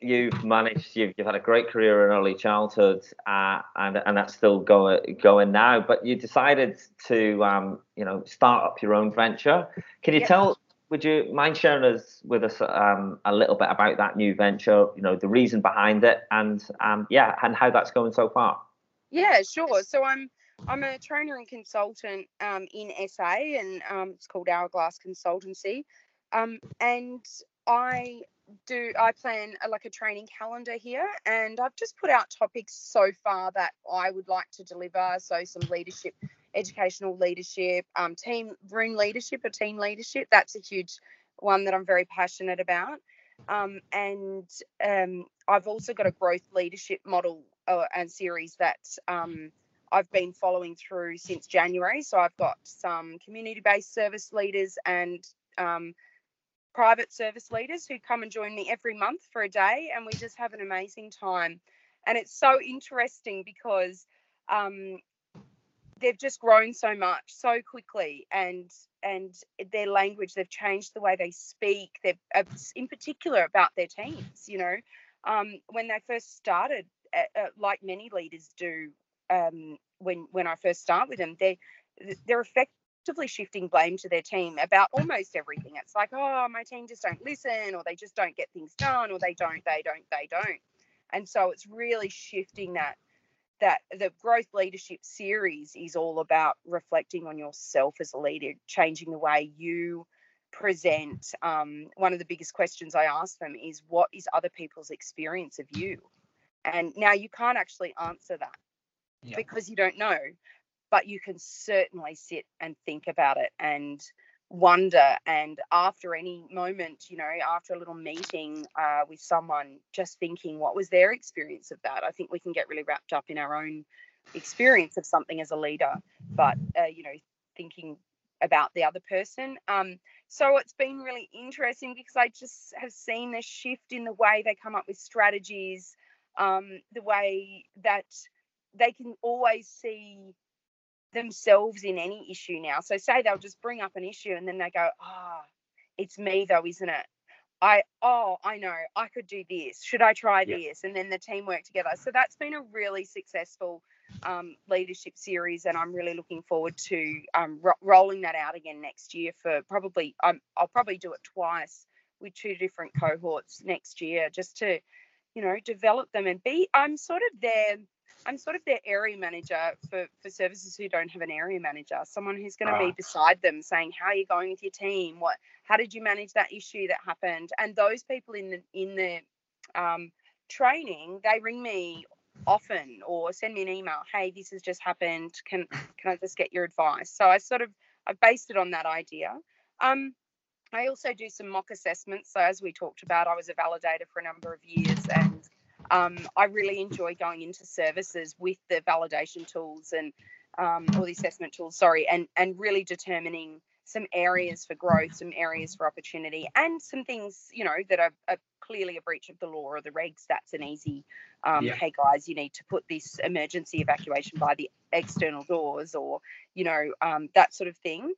you've managed. You've, you've had a great career in early childhood, uh, and and that's still going going now. But you decided to, um, you know, start up your own venture. Can you yep. tell? Would you mind sharing us with us um, a little bit about that new venture? You know, the reason behind it, and um, yeah, and how that's going so far. Yeah, sure. So I'm I'm a trainer and consultant um, in SA, and um, it's called Hourglass Consultancy. Um, and I do I plan a, like a training calendar here, and I've just put out topics so far that I would like to deliver. So some leadership, educational leadership, um, team room leadership, or team leadership. That's a huge one that I'm very passionate about. Um, and um, I've also got a growth leadership model uh, and series that um, I've been following through since January. So I've got some community based service leaders and um, private service leaders who come and join me every month for a day, and we just have an amazing time. And it's so interesting because um, they've just grown so much so quickly, and and their language they've changed the way they speak. They've uh, in particular about their teams. You know, um, when they first started, uh, uh, like many leaders do, um, when when I first start with them, they they're effectively shifting blame to their team about almost everything. It's like, oh, my team just don't listen, or they just don't get things done, or they don't, they don't, they don't. And so it's really shifting that that the growth leadership series is all about reflecting on yourself as a leader, changing the way you present. Um, one of the biggest questions I ask them is, what is other people's experience of you? And now you can't actually answer that yeah. because you don't know, but you can certainly sit and think about it and wonder. And after any moment, you know, after a little meeting uh, with someone, just thinking what was their experience of that, I think we can get really wrapped up in our own experience of something as a leader, but, uh, you know, thinking about the other person. Um, so it's been really interesting because I just have seen this shift in the way they come up with strategies, um, the way that they can always see themselves in any issue now. So say they'll just bring up an issue and then they go, ah, oh, it's me though, isn't it? I oh I know I could do this. Should I try yeah. this? And then the team work together. So that's been a really successful um, leadership series, and I'm really looking forward to um, ro- rolling that out again next year. For probably um, I'll probably do it twice with two different cohorts next year, just to you know develop them and be. I'm sort of there I'm sort of their area manager for, for services who don't have an area manager, someone who's going to be beside them saying, how are you going with your team? What, how did you manage that issue that happened? And those people in the, in the um, training, they ring me often or send me an email, hey, this has just happened. Can, can I just get your advice? So I sort of, I've based it on that idea. Um, I also do some mock assessments. So as we talked about, I was a validator for a number of years and um, I really enjoy going into services with the validation tools and um, or the assessment tools, sorry, and and really determining some areas for growth, some areas for opportunity, and some things you know that are, are clearly a breach of the law or the regs. That's an easy, um, yeah. hey guys, you need to put this emergency evacuation by the external doors, or you know um, that sort of thing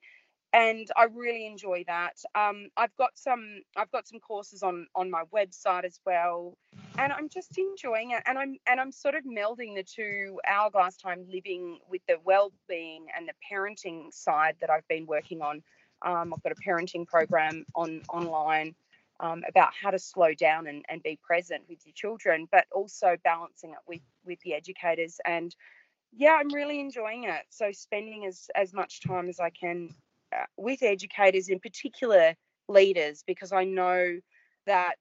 and I really enjoy that. Um, I've got some I've got some courses on on my website as well, and I'm just enjoying it. And I'm and I'm sort of melding the two hourglass time living with the well-being and the parenting side that I've been working on. Um, I've got a parenting program on online um, about how to slow down and, and be present with your children, but also balancing it with with the educators and yeah, I'm really enjoying it. So spending as as much time as I can with educators, in particular leaders, because I know that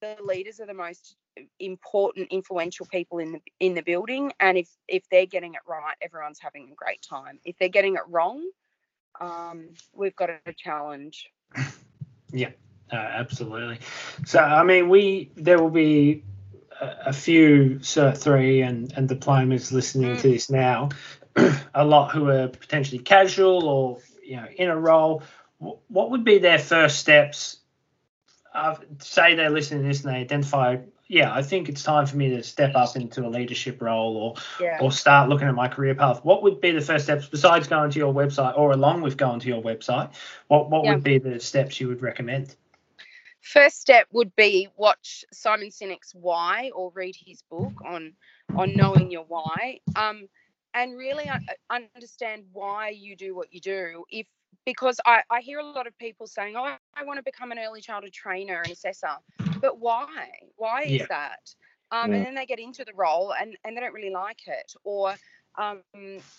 the leaders are the most important, influential people in the in the building, and if if they're getting it right, everyone's having a great time. If they're getting it wrong, um, we've got a challenge. Yeah, uh, absolutely. So I mean, we there will be a, a few Cert three and and diplomas listening mm. to this now. a lot who are potentially casual or you know in a role, what would be their first steps? Uh, say they're listening to this and they identify, yeah, I think it's time for me to step up into a leadership role or yeah. or start looking at my career path. What would be the first steps besides going to your website or along with going to your website? What what yeah. would be the steps you would recommend? first step would be watch Simon Sinek's Why or read his book on on knowing your why. Um, and really understand why you do what you do. If because I, I hear a lot of people saying, "Oh, I want to become an early childhood trainer and assessor," but why? Why is yeah. that? Um, yeah. And then they get into the role and and they don't really like it, or um,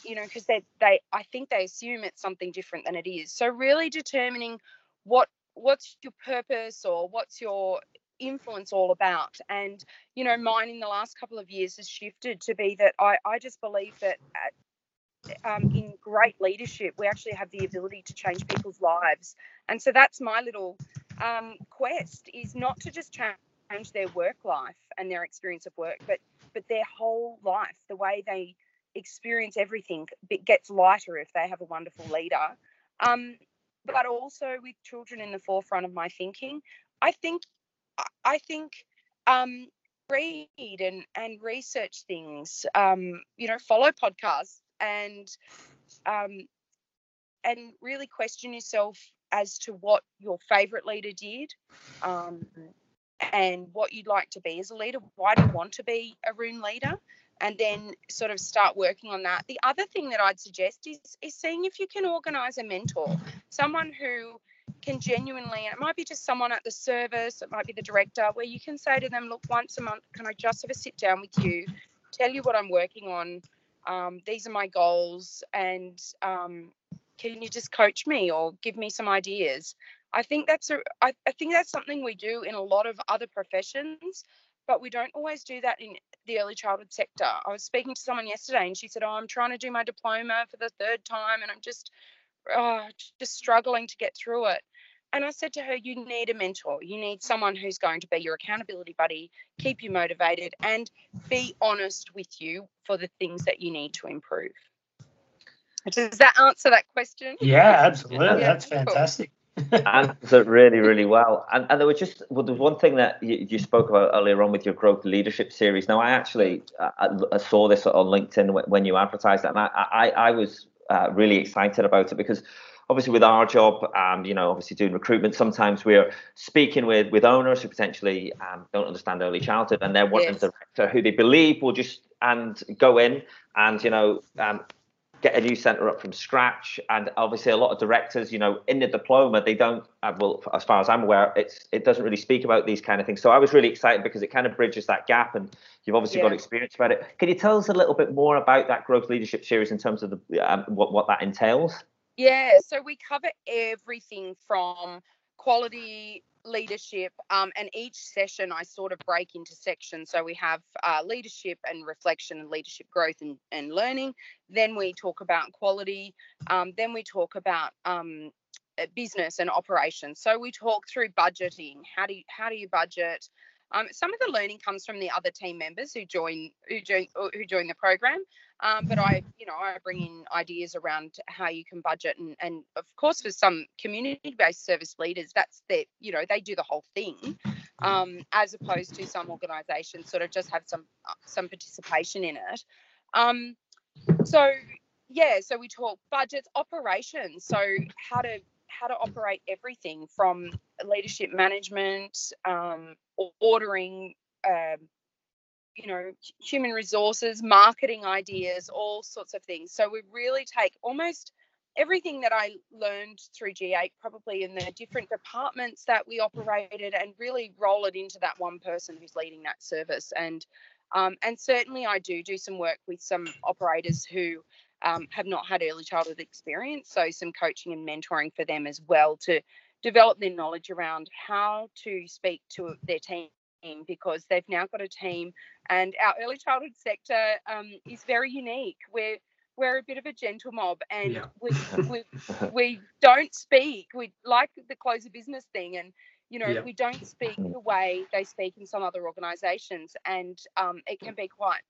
you know, because they they I think they assume it's something different than it is. So really determining what what's your purpose or what's your influence all about. And you know mine in the last couple of years has shifted to be that i, I just believe that at, um, in great leadership we actually have the ability to change people's lives. And so that's my little um, quest is not to just change their work life and their experience of work but but their whole life the way they experience everything gets lighter if they have a wonderful leader. Um, but also with children in the forefront of my thinking i think I think um, read and and research things. Um, you know, follow podcasts and um, and really question yourself as to what your favorite leader did. Um, and what you'd like to be as a leader. Why do you want to be a room leader? And then sort of start working on that. The other thing that I'd suggest is, is seeing if you can organize a mentor, someone who can genuinely, and it might be just someone at the service, it might be the director, where you can say to them, look, once a month, can I just have a sit down with you, tell you what I'm working on? Um, these are my goals, and um, can you just coach me or give me some ideas? I think that's a, I, I think that's something we do in a lot of other professions, but we don't always do that in the early childhood sector. I was speaking to someone yesterday, and she said, "Oh, I'm trying to do my diploma for the third time, and I'm just oh, just struggling to get through it. And I said to her, You need a mentor. You need someone who's going to be your accountability buddy, keep you motivated, and be honest with you for the things that you need to improve. Does that answer that question? Yeah, absolutely. yeah, That's fantastic. answered really, really well. And, and there was just well, there was one thing that you, you, spoke about earlier on with your growth leadership series. Now, I actually uh, I, I saw this on LinkedIn when you advertised it, and I, I, I was uh, really excited about it because obviously with our job, um, you know, obviously doing recruitment, sometimes we're speaking with with owners who potentially um, don't understand early childhood, and they're wanting yes. a director who they believe will just and go in and you know um, get a new centre up from scratch. And obviously, a lot of directors, you know, in the diploma, they don't. Uh, well, as far as I'm aware, it's it doesn't really speak about these kind of things. So I was really excited because it kind of bridges that gap, and you've obviously yeah. got experience about it. Can you tell us a little bit more about that growth leadership series in terms of the um, what what that entails? Yeah, so we cover everything from quality leadership um, and each session i sort of break into sections. So we have uh, leadership and reflection and leadership growth and, and learning. Then we talk about quality um, then we talk about um, uh, business and operations. So we talk through budgeting. How do you how do you budget um, some of the learning comes from the other team members who join who join who join the program, um, but I you know I bring in ideas around how you can budget and and of course for some community-based service leaders that's their you know they do the whole thing, um, as opposed to some organisations sort of just have some uh, some participation in it. Um, so yeah, so we talk budgets, operations, so how to how to operate everything from leadership management, um, ordering, um, you know, human resources, marketing ideas, all sorts of things. So we really take almost everything that I learned through G8, probably in the different departments that we operated, and really roll it into that one person who's leading that service. And um, and certainly I do do some work with some operators who um, have not had early childhood experience. So, some coaching and mentoring for them as well to develop their knowledge around how to speak to their team because they've now got a team and our early childhood sector um, is very unique. We're we're a bit of a gentle mob and yeah. we, we, we don't speak. We like the close of business thing and you know yeah. we don't speak the way they speak in some other organizations and um, it can be quite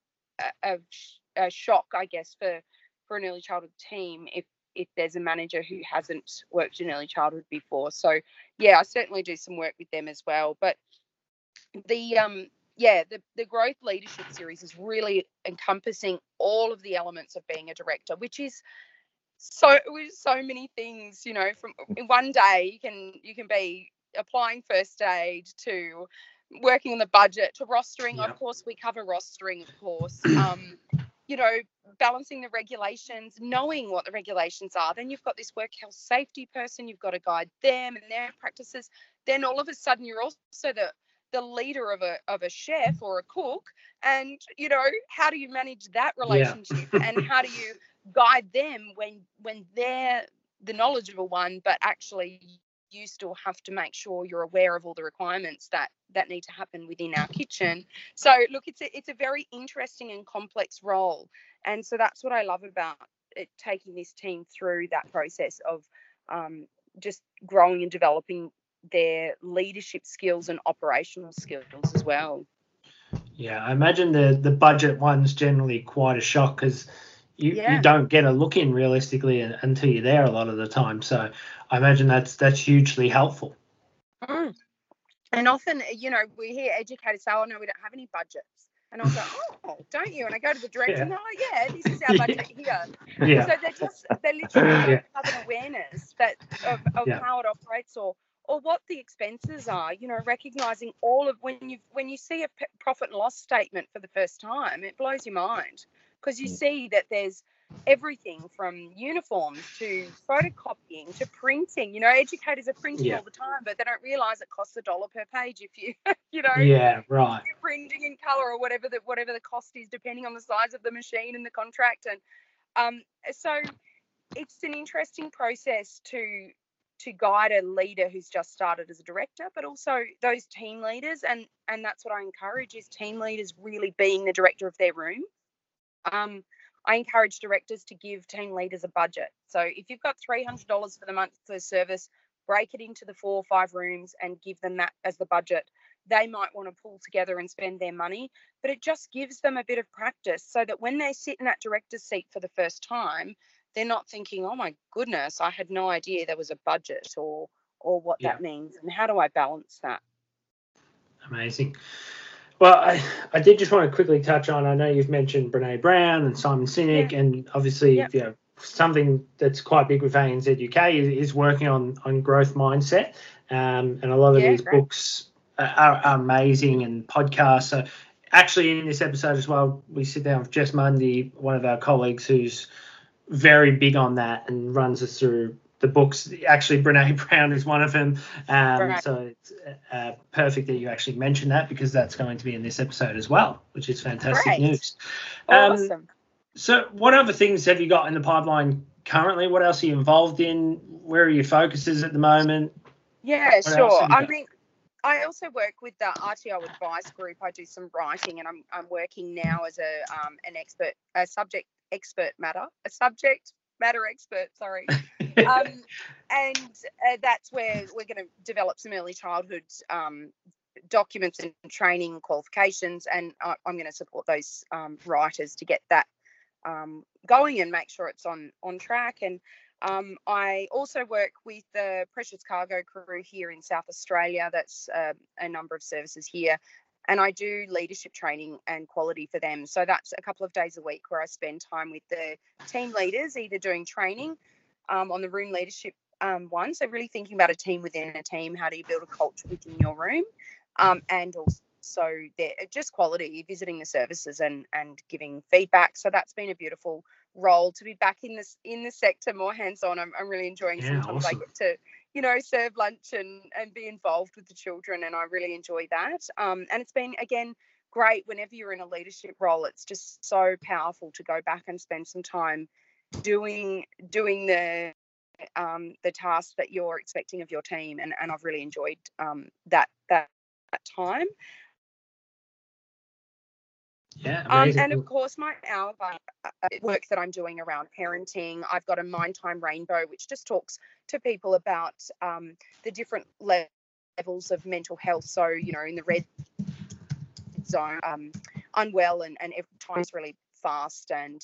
a, a, a shock I guess for for an early childhood team if if there's a manager who hasn't worked in early childhood before. So yeah, I certainly do some work with them as well. But the um yeah, the, the growth leadership series is really encompassing all of the elements of being a director, which is so with so many things, you know, from in one day you can you can be applying first aid to working on the budget to rostering. Yep. Of course, we cover rostering, of course. Um, you know, balancing the regulations, knowing what the regulations are. Then you've got this work health safety person, you've got to guide them and their practices. Then all of a sudden you're also the the leader of a of a chef or a cook. And you know, how do you manage that relationship and how do you guide them when when they're the knowledgeable one, but actually you still have to make sure you're aware of all the requirements that that need to happen within our kitchen. So look, it's a it's a very interesting and complex role, and so that's what I love about it, taking this team through that process of um, just growing and developing their leadership skills and operational skills as well. Yeah, I imagine the the budget one's generally quite a shock because you, Yeah. you don't get a look in realistically until you're there a lot of the time. So I imagine that's that's hugely helpful. Mm. And often, you know, we hear educators say, "Oh no, we don't have any budgets," and I'll go, "Oh, don't you?" And I go to the director, Yeah. and they're like, "Yeah, this is our Yeah. budget here." Yeah, So they're just they're literally Yeah. don't have an awareness that of, of Yeah. how it operates or or what the expenses are. You know, recognizing all of when you when you see a profit and loss statement for the first time, it blows your mind because you Mm. see that there's everything from uniforms to photocopying to printing. You know, educators are printing Yeah. all the time, but they don't realize it costs a dollar per page if you you know yeah, right. you're printing in color or whatever the whatever the cost is depending on the size of the machine and the contract and um so it's an interesting process to to guide a leader who's just started as a director but also those team leaders and and that's what i encourage is team leaders really being the director of their room um I encourage directors to give team leaders a budget. So if you've got $300 for the month for service, break it into the four or five rooms and give them that as the budget they might want to pull together and spend their money, but it just gives them a bit of practice so that when they sit in that director's seat for the first time, they're not thinking, "Oh my goodness, I had no idea there was a budget or or what Yeah. that means and how do I balance that?" Amazing. Well, I, I did just want to quickly touch on. I know you've mentioned Brene Brown and Simon Sinek, and obviously, Yeah. you know, something that's quite big with anzuk is, is working on on growth mindset. Um, and a lot of Yeah, these great. books are, are amazing and podcasts. So, actually, in this episode as well, we sit down with Jess Mundy, one of our colleagues who's very big on that and runs us through the books. Actually, Brene Brown is one of them. Um, Right. So it's uh, perfect that you actually mentioned that because that's going to be in this episode as well, which is fantastic news. Um, Awesome. So, what other things have you got in the pipeline currently? What else are you involved in? Where are your focuses at the moment? Yeah, else sure. I got? mean, I also work with the RTO advice group. I do some writing, and I'm I'm working now as a um, an expert, a subject expert matter, a subject matter expert. Sorry. um, and uh, that's where we're going to develop some early childhood um, documents and training qualifications, and I, I'm going to support those um, writers to get that um, going and make sure it's on on track. And um, I also work with the Precious Cargo crew here in South Australia. That's uh, a number of services here. And I do leadership training and quality for them. So that's a couple of days a week where I spend time with the team leaders, either doing training um, on the room leadership um, one. So really thinking about a team within a team. How do you build a culture within your room? Um, and also the, just quality, visiting the services and and giving feedback. So that's been a beautiful role to be back in this in the sector more hands on. I'm, I'm really enjoying. Yeah, Sometimes I get to you know serve lunch and and be involved with the children, and I really enjoy that. Um, and it's been again great whenever you're in a leadership role. It's just so powerful to go back and spend some time doing doing the um, the task that you're expecting of your team, and, and I've really enjoyed um, that that that time. yeah, Um, and of course, my hour uh, work that I'm doing around parenting. I've got a Mind Time Rainbow, which just talks to people about um, the different le- levels of mental health. So, you know, in the red zone, um, unwell, and, and every time's really fast. And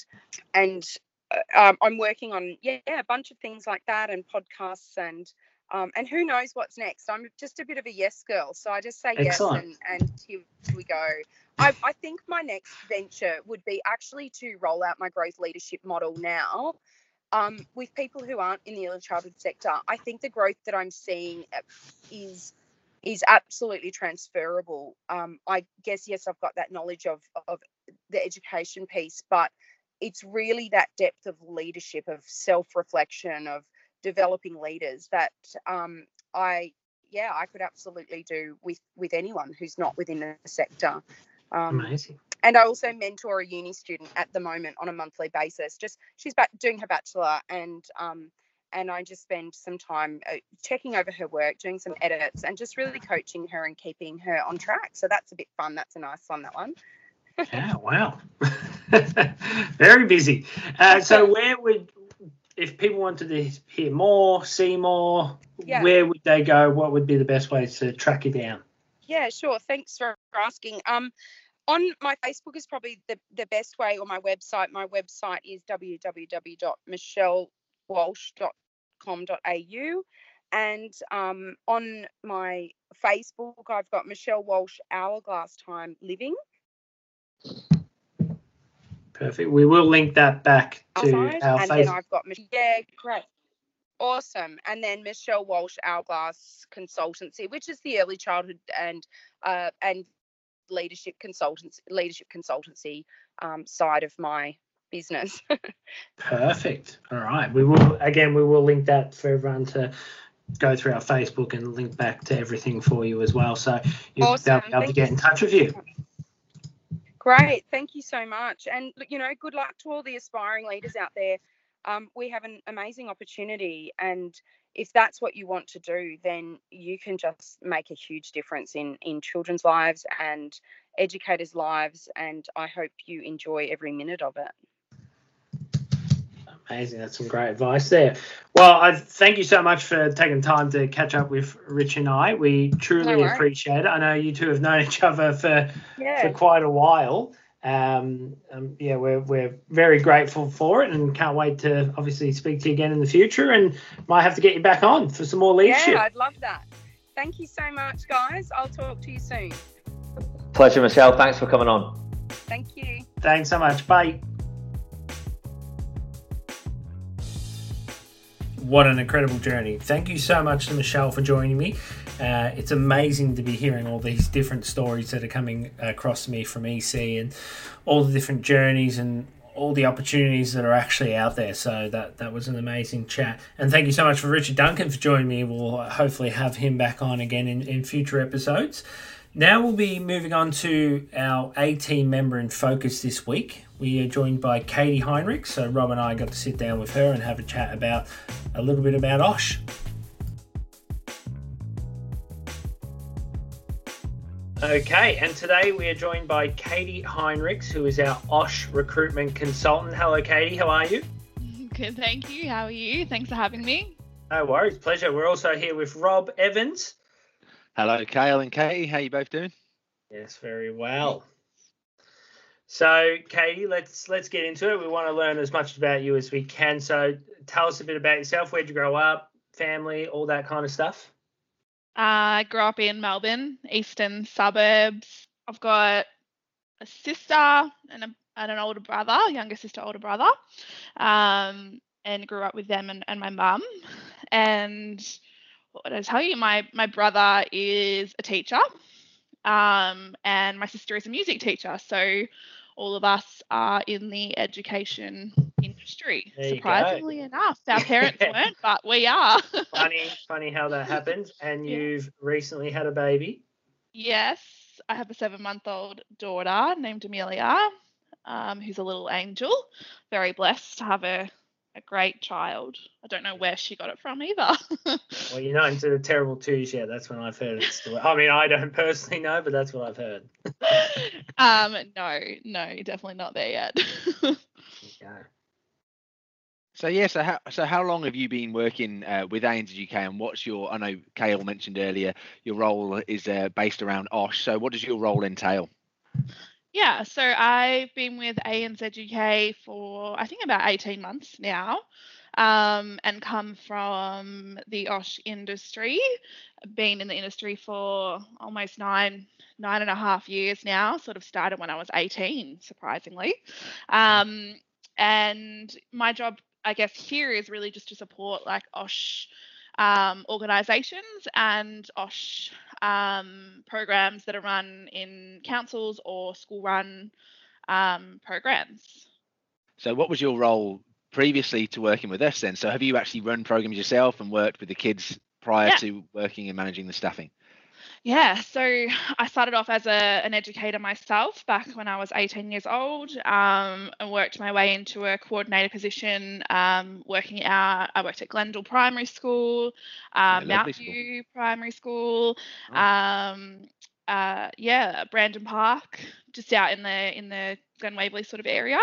and uh, um, I'm working on yeah, yeah a bunch of things like that, and podcasts and. Um, and who knows what's next? I'm just a bit of a yes girl, so I just say Excellent. yes, and, and here we go. I, I think my next venture would be actually to roll out my growth leadership model now um, with people who aren't in the early childhood sector. I think the growth that I'm seeing uh, is is absolutely transferable. Um, I guess yes, I've got that knowledge of of the education piece, but it's really that depth of leadership, of self reflection, of developing leaders that um, I yeah I could absolutely do with with anyone who's not within the sector. Um, Amazing. And I also mentor a uni student at the moment on a monthly basis. Just she's back doing her bachelor, and um, and I just spend some time uh, checking over her work, doing some edits, and just really coaching her and keeping her on track. So that's a bit fun. That's a nice one. That one. yeah. Wow. Very busy. Uh, so where would if people wanted to hear more, see more, yeah. where would they go? What would be the best way to track you down? Yeah, sure. Thanks for asking. Um, on my Facebook is probably the, the best way, or my website. My website is www.michellewalsh.com.au. And um, on my Facebook, I've got Michelle Walsh Hourglass Time Living. Perfect. We will link that back to our and Facebook. then I've got Michelle. yeah, great, awesome. And then Michelle Walsh Hourglass Consultancy, which is the early childhood and uh, and leadership consultancy leadership consultancy um, side of my business. Perfect. All right. We will again. We will link that for everyone to go through our Facebook and link back to everything for you as well. So you'll awesome. be able to get in touch with you. Great. Thank you so much. And, you know, good luck to all the aspiring leaders out there. Um, we have an amazing opportunity. And if that's what you want to do, then you can just make a huge difference in, in children's lives and educators' lives. And I hope you enjoy every minute of it. Amazing. That's some great advice there. Well, I thank you so much for taking time to catch up with Rich and I. We truly no appreciate it. I know you two have known each other for yeah. for quite a while. Um, um, yeah, we're we're very grateful for it and can't wait to obviously speak to you again in the future and might have to get you back on for some more leadership. Yeah, I'd love that. Thank you so much, guys. I'll talk to you soon. Pleasure, Michelle. Thanks for coming on. Thank you. Thanks so much. Bye. What an incredible journey. Thank you so much to Michelle for joining me. Uh, it's amazing to be hearing all these different stories that are coming across me from EC and all the different journeys and all the opportunities that are actually out there. So that that was an amazing chat. And thank you so much for Richard Duncan for joining me. We'll hopefully have him back on again in, in future episodes. Now we'll be moving on to our A team member in focus this week. We are joined by Katie Heinrich. So Rob and I got to sit down with her and have a chat about a little bit about Osh. Okay, and today we are joined by Katie Heinrichs, who is our Osh recruitment consultant. Hello, Katie. How are you? Good, thank you. How are you? Thanks for having me. No worries, pleasure. We're also here with Rob Evans. Hello, Kale and Katie. How you both doing? Yes, very well. So, Katie, let's let's get into it. We want to learn as much about you as we can. So, tell us a bit about yourself. Where'd you grow up? Family, all that kind of stuff. Uh, I grew up in Melbourne, eastern suburbs. I've got a sister and, a, and an older brother, younger sister, older brother, um, and grew up with them and, and my mum. And what did I tell you? My my brother is a teacher, um, and my sister is a music teacher. So all of us are in the education industry. There surprisingly enough, our parents weren't, but we are. funny, funny how that happens. And you've recently had a baby. Yes, I have a seven-month-old daughter named Amelia, um, who's a little angel. Very blessed to have her a great child. I don't know where she got it from either. well, you're not into the terrible twos yet. That's when I've heard it. I mean, I don't personally know, but that's what I've heard. um, no, no, definitely not there yet. okay. So yeah, so how so how long have you been working uh, with anzuk, and what's your? I know Kale mentioned earlier your role is uh, based around OSH. So what does your role entail? Yeah, so I've been with anzuk for I think about 18 months now. Um, and come from the OSH industry. Been in the industry for almost nine, nine and a half years now. Sort of started when I was 18, surprisingly. Um, and my job, I guess, here is really just to support like OSH um, organisations and OSH um, programs that are run in councils or school run um, programs. So, what was your role previously to working with us then? So, have you actually run programs yourself and worked with the kids prior Yeah. to working and managing the staffing? Yeah, so I started off as a, an educator myself back when I was 18 years old um, and worked my way into a coordinator position um, working out. I worked at Glendal Primary School, um, Mount school. View Primary School, Oh. um, uh, yeah, Brandon Park, just out in the in the Glen Waverley sort of area.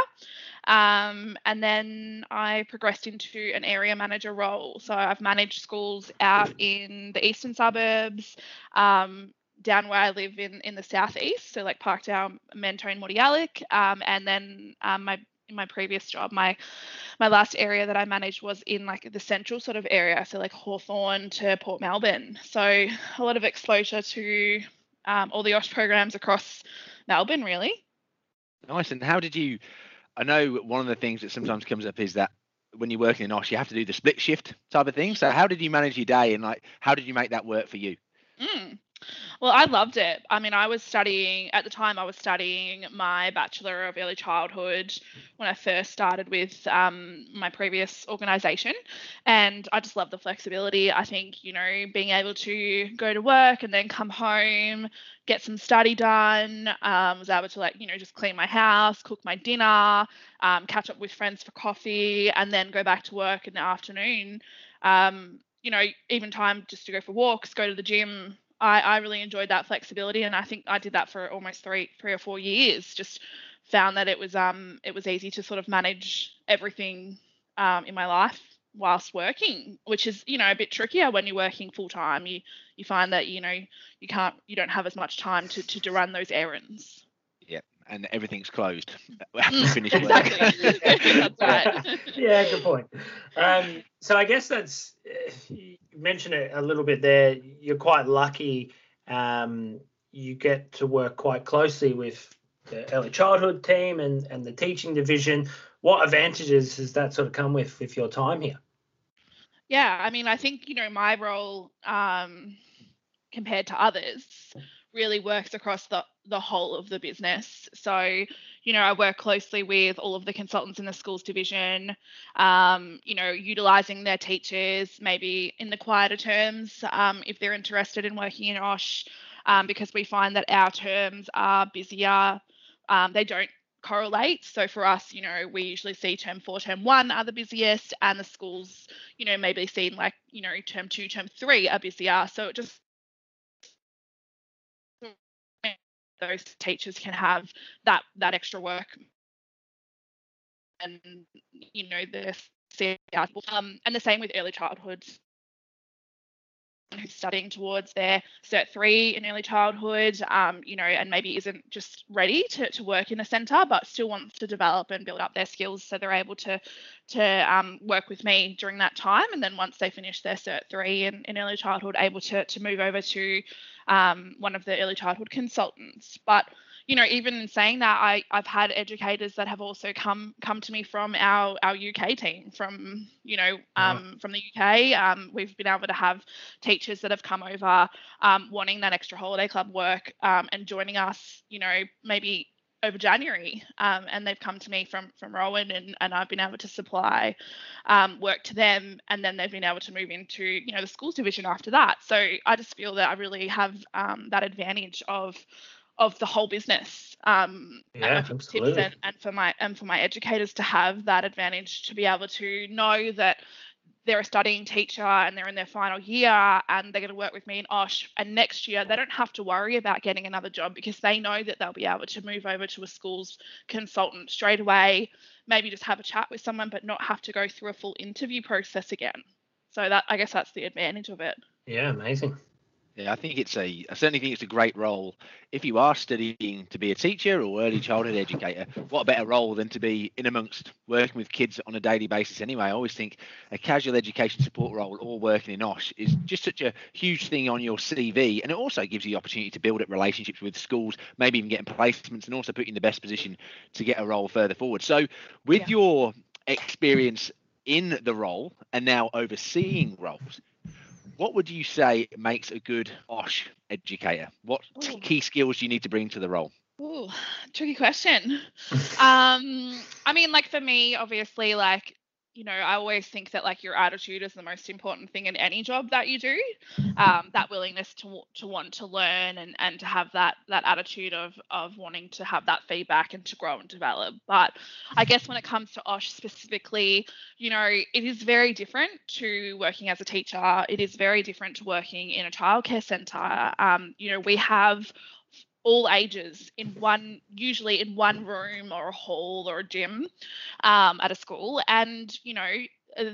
Um, and then I progressed into an area manager role. So I've managed schools out in the eastern suburbs, um, down where I live in in the southeast, so like Parkdale, Mentone, Mordialloc, um, and then um, my in my previous job, my my last area that I managed was in like the central sort of area, so like Hawthorn to Port Melbourne. So a lot of exposure to um, all the OSH programs across Melbourne, really. Nice. And how did you? I know one of the things that sometimes comes up is that when you're working in OSH, you have to do the split shift type of thing. So, how did you manage your day and like how did you make that work for you? Mm. Well, I loved it. I mean, I was studying at the time. I was studying my bachelor of early childhood when I first started with um, my previous organisation, and I just love the flexibility. I think you know being able to go to work and then come home, get some study done. Um, was able to like you know just clean my house, cook my dinner, um, catch up with friends for coffee, and then go back to work in the afternoon. Um, you know, even time just to go for walks, go to the gym. I, I really enjoyed that flexibility, and I think I did that for almost three three or four years. Just found that it was um it was easy to sort of manage everything um, in my life whilst working, which is you know a bit trickier when you're working full time. You you find that you know you can't you don't have as much time to to, to run those errands. And everything's closed after you Mm, finish work. exactly. That's right. yeah, good point. Um, so I guess that's uh, you mentioned it a little bit there. You're quite lucky. Um, you get to work quite closely with the early childhood team and, and the teaching division. What advantages has that sort of come with with your time here? Yeah, I mean, I think you know my role um, compared to others really works across the the whole of the business. So, you know, I work closely with all of the consultants in the schools division. Um, you know, utilizing their teachers maybe in the quieter terms um, if they're interested in working in OSH, um, because we find that our terms are busier. Um, they don't correlate. So for us, you know, we usually see term four, term one are the busiest, and the schools, you know, maybe seen like, you know, term two, term three are busier. So it just those teachers can have that that extra work. And you know the um and the same with early childhood who's studying towards their cert three in early childhood, um, you know, and maybe isn't just ready to, to work in a centre, but still wants to develop and build up their skills so they're able to to um, work with me during that time. And then once they finish their cert three in, in early childhood, able to to move over to um, one of the early childhood consultants. But you know, even in saying that, I, I've had educators that have also come come to me from our our UK team, from you know, um, from the UK. Um, we've been able to have teachers that have come over um, wanting that extra holiday club work um, and joining us, you know, maybe over January, um, and they've come to me from from Rowan, and, and I've been able to supply um, work to them, and then they've been able to move into you know the schools division after that. So I just feel that I really have um, that advantage of of the whole business um, Yeah, and absolutely. tips and, and for my and for my educators to have that advantage to be able to know that they're a studying teacher and they're in their final year and they're going to work with me in OSH and next year they don't have to worry about getting another job because they know that they'll be able to move over to a school's consultant straight away maybe just have a chat with someone but not have to go through a full interview process again so that i guess that's the advantage of it Yeah, amazing. Yeah, I think it's a. I certainly think it's a great role. If you are studying to be a teacher or early childhood educator, what a better role than to be in amongst working with kids on a daily basis. Anyway, I always think a casual education support role or working in OSH is just such a huge thing on your CV, and it also gives you the opportunity to build up relationships with schools, maybe even getting placements, and also put you in the best position to get a role further forward. So, with Yeah. your experience in the role and now overseeing roles what would you say makes a good OSH educator? What Ooh. key skills do you need to bring to the role? Ooh, tricky question. um, I mean, like for me, obviously, like you know, I always think that like your attitude is the most important thing in any job that you do. Um, that willingness to to want to learn and and to have that that attitude of of wanting to have that feedback and to grow and develop. But I guess when it comes to OSH specifically, you know, it is very different to working as a teacher. It is very different to working in a childcare centre. Um, you know, we have all ages in one usually in one room or a hall or a gym um, at a school. And you know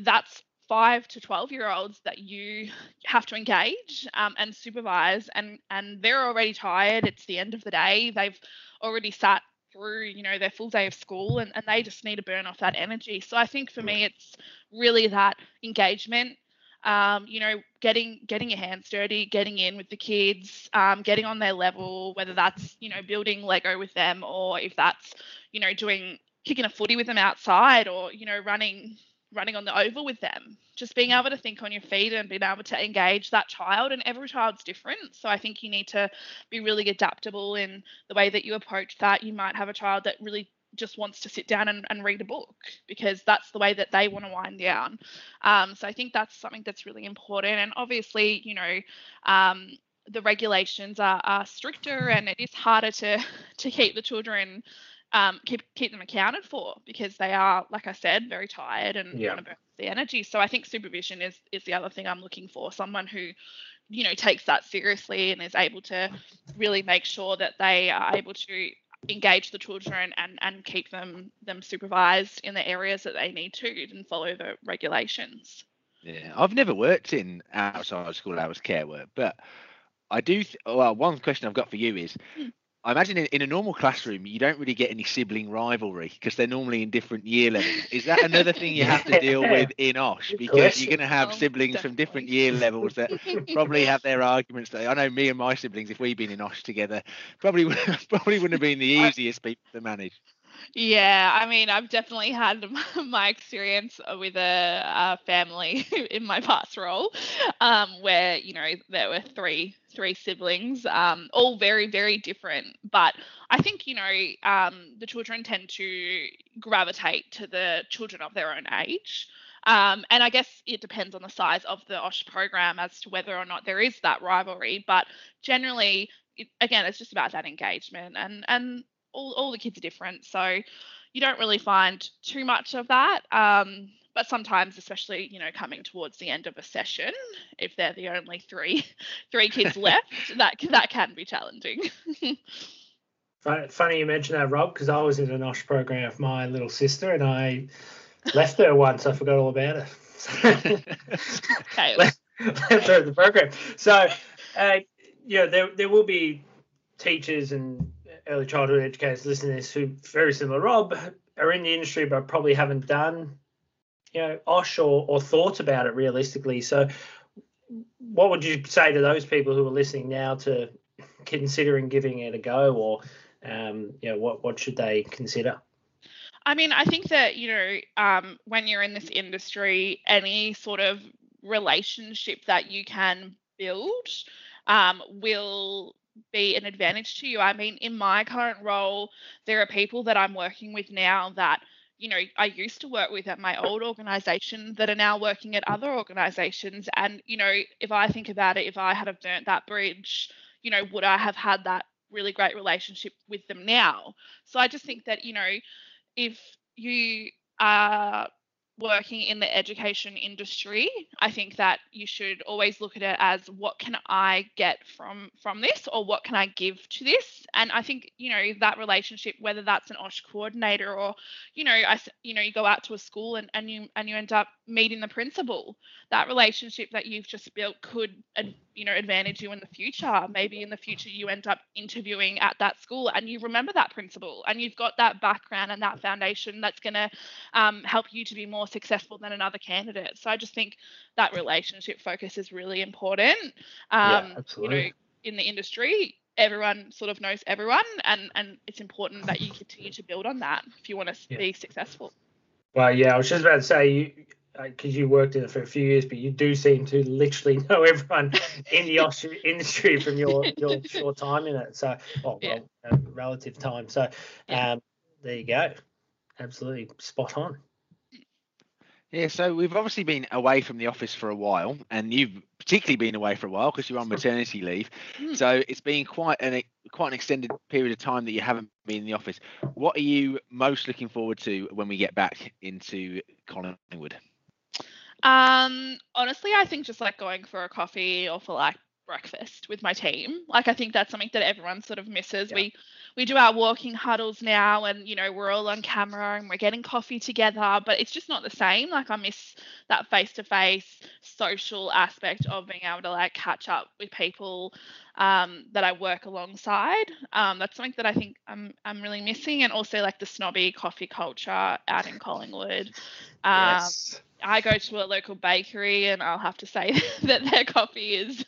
that's five to 12 year olds that you have to engage um, and supervise and and they're already tired. It's the end of the day. They've already sat through you know their full day of school and, and they just need to burn off that energy. So i think for me it's really that engagement um, you know, getting getting your hands dirty, getting in with the kids, um, getting on their level, whether that's you know building Lego with them or if that's you know doing kicking a footy with them outside or you know running running on the oval with them. Just being able to think on your feet and being able to engage that child, and every child's different. So I think you need to be really adaptable in the way that you approach that. You might have a child that really just wants to sit down and, and read a book because that's the way that they want to wind down. Um, so I think that's something that's really important. And obviously, you know, um, the regulations are, are stricter and it is harder to to keep the children um, keep keep them accounted for because they are, like I said, very tired and Yeah. want to burn the energy. So I think supervision is is the other thing I'm looking for. Someone who you know takes that seriously and is able to really make sure that they are able to engage the children and and keep them them supervised in the areas that they need to and follow the regulations Yeah, I've never worked in outside school hours care work, but I do. Th- well, one question I've got for you is, Hmm. I imagine in, in a normal classroom you don't really get any sibling rivalry because they're normally in different year levels. Is that another thing you have to deal with in OSH because you're going to have Oh, siblings from different year levels that probably have their arguments. That I know me and my siblings, if we'd been in OSH together, probably would- probably wouldn't have been the easiest people to manage. Yeah i mean i've definitely had my experience with a, a family in my past role um, where you know there were three three siblings um, all very very different but i think you know um, the children tend to gravitate to the children of their own age Um, and I guess it depends on the size of the OSH program as to whether or not there is that rivalry. But generally, it, again, it's just about that engagement, and and all, all the kids are different, so you don't really find too much of that. Um, but sometimes, especially you know, coming towards the end of a session, if they're the only three three kids left, that that can be challenging. Funny you mentioned that, Rob, because I was in an OSH program with my little sister, and I left her once. I forgot all about her. okay, left left her the program. So, uh, yeah, there there will be teachers and early childhood educators listening to this who, very similar, Rob, are in the industry but probably haven't done, you know, OSH or, or thought about it realistically. So, what would you say to those people who are listening now to considering giving it a go, or um, you know, what what should they consider? I mean, I think that, you know, um, when you're in this industry, any sort of relationship that you can build um, will be an advantage to you. I mean, in my current role, there are people that I'm working with now that, you know, I used to work with at my old organization that are now working at other organizations. And, you know, if I think about it, if I had have burnt that bridge, you know, would I have had that really great relationship with them now? So I just think that, you know, if you are working in the education industry i think that you should always look at it as what can i get from from this or what can i give to this? And i think you know that relationship whether that's an osh coordinator or you know i you know you go out to a school and, and you and you end up meeting the principal that relationship that you've just built could you know advantage you in the future. Maybe in the future you end up interviewing at that school and you remember that principal and you've got that background and that foundation that's going to um, help you to be more successful than another candidate so i just think that relationship focus is really important um, you know in the industry everyone sort of knows everyone and and it's important that you continue to build on that if you want to Yeah. be successful Well, yeah, I was just about to say, you, because uh, you worked in it for a few years, but you do seem to literally know everyone in the industry from your your short time in it. So, well, yeah. well uh, relative time. So, um, there you go. Absolutely spot on. Yeah, so we've obviously been away from the office for a while, and you've particularly been away for a while because you're on maternity leave. Hmm. So it's been quite an quite an extended period of time that you haven't been in the office. What are you most looking forward to when we get back into Collingwood? Um, honestly, I think just like going for a coffee or for like breakfast with my team. Like I think that's something that everyone sort of misses. Yeah. We we do our walking huddles now and you know we're all on camera and we're getting coffee together, but it's just not the same. Like I miss that face to face social aspect of being able to like catch up with people um, that I work alongside. Um, that's something that I think I'm I'm really missing, and also like the snobby coffee culture out in Collingwood. Um, yes. I go to a local bakery and I'll have to say that their coffee is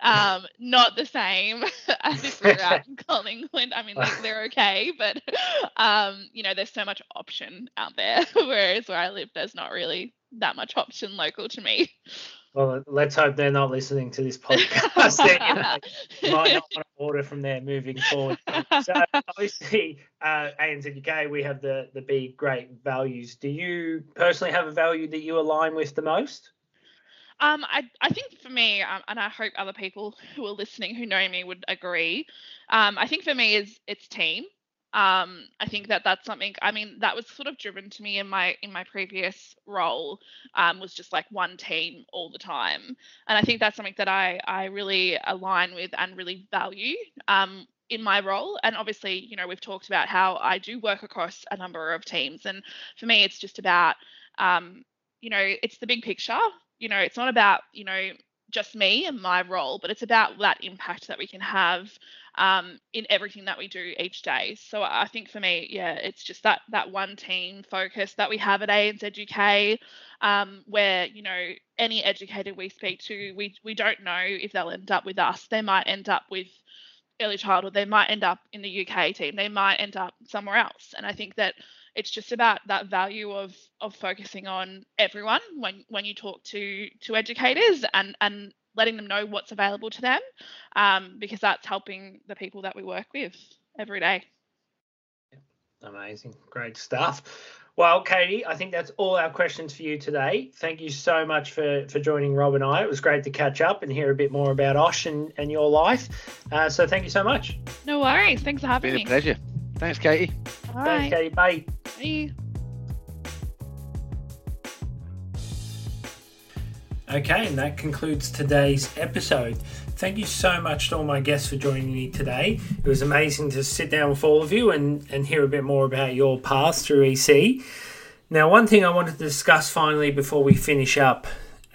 um, not the same as if we are out in Collingwood. I mean, like, they're okay, but um, you know, there's so much option out there, whereas where I live, there's not really that much option local to me. Well, let's hope they're not listening to this podcast. they, you know, might not want to order from there moving forward. So obviously, uh, ANZUK, we have the the big great values. Do you personally have a value that you align with the most? Um, I, I think for me, um, and I hope other people who are listening who know me would agree. Um, I think for me is it's team um, I think that that's something. I mean, that was sort of driven to me in my in my previous role. Um, was just like one team all the time, and I think that's something that I I really align with and really value. Um, in my role and obviously you know we've talked about how i do work across a number of teams and for me it's just about um, you know it's the big picture you know it's not about you know just me and my role but it's about that impact that we can have um, in everything that we do each day. So I think for me, yeah, it's just that that one team focus that we have at anzuk, um, where you know any educator we speak to, we we don't know if they'll end up with us. They might end up with early childhood. They might end up in the UK team. They might end up somewhere else. And I think that it's just about that value of of focusing on everyone when when you talk to to educators and and letting them know what's available to them um, because that's helping the people that we work with every day. Amazing. Great stuff. Well, Katie, I think that's all our questions for you today. Thank you so much for, for joining Rob and I. It was great to catch up and hear a bit more about Osh and, and your life. Uh, so thank you so much. No worries. Thanks for having Been me. Been a pleasure. Thanks, Katie. All Thanks, right. Katie. Bye. Bye. Okay, and that concludes today's episode. Thank you so much to all my guests for joining me today. It was amazing to sit down with all of you and, and hear a bit more about your path through EC. Now, one thing I wanted to discuss finally before we finish up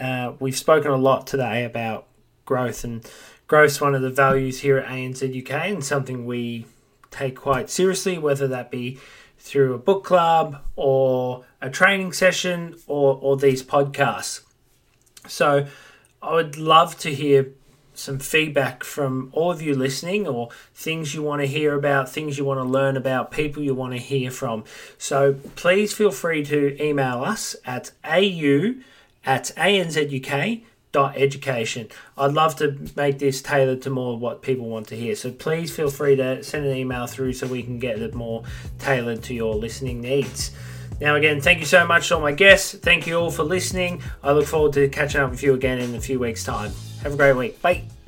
uh, we've spoken a lot today about growth, and growth is one of the values here at anzuk and something we take quite seriously, whether that be through a book club or a training session or, or these podcasts. So I would love to hear some feedback from all of you listening or things you want to hear about, things you want to learn about, people you want to hear from. So please feel free to email us at au at anzuk education. I'd love to make this tailored to more what people want to hear. So please feel free to send an email through so we can get it more tailored to your listening needs. Now, again, thank you so much to all my guests. Thank you all for listening. I look forward to catching up with you again in a few weeks' time. Have a great week. Bye.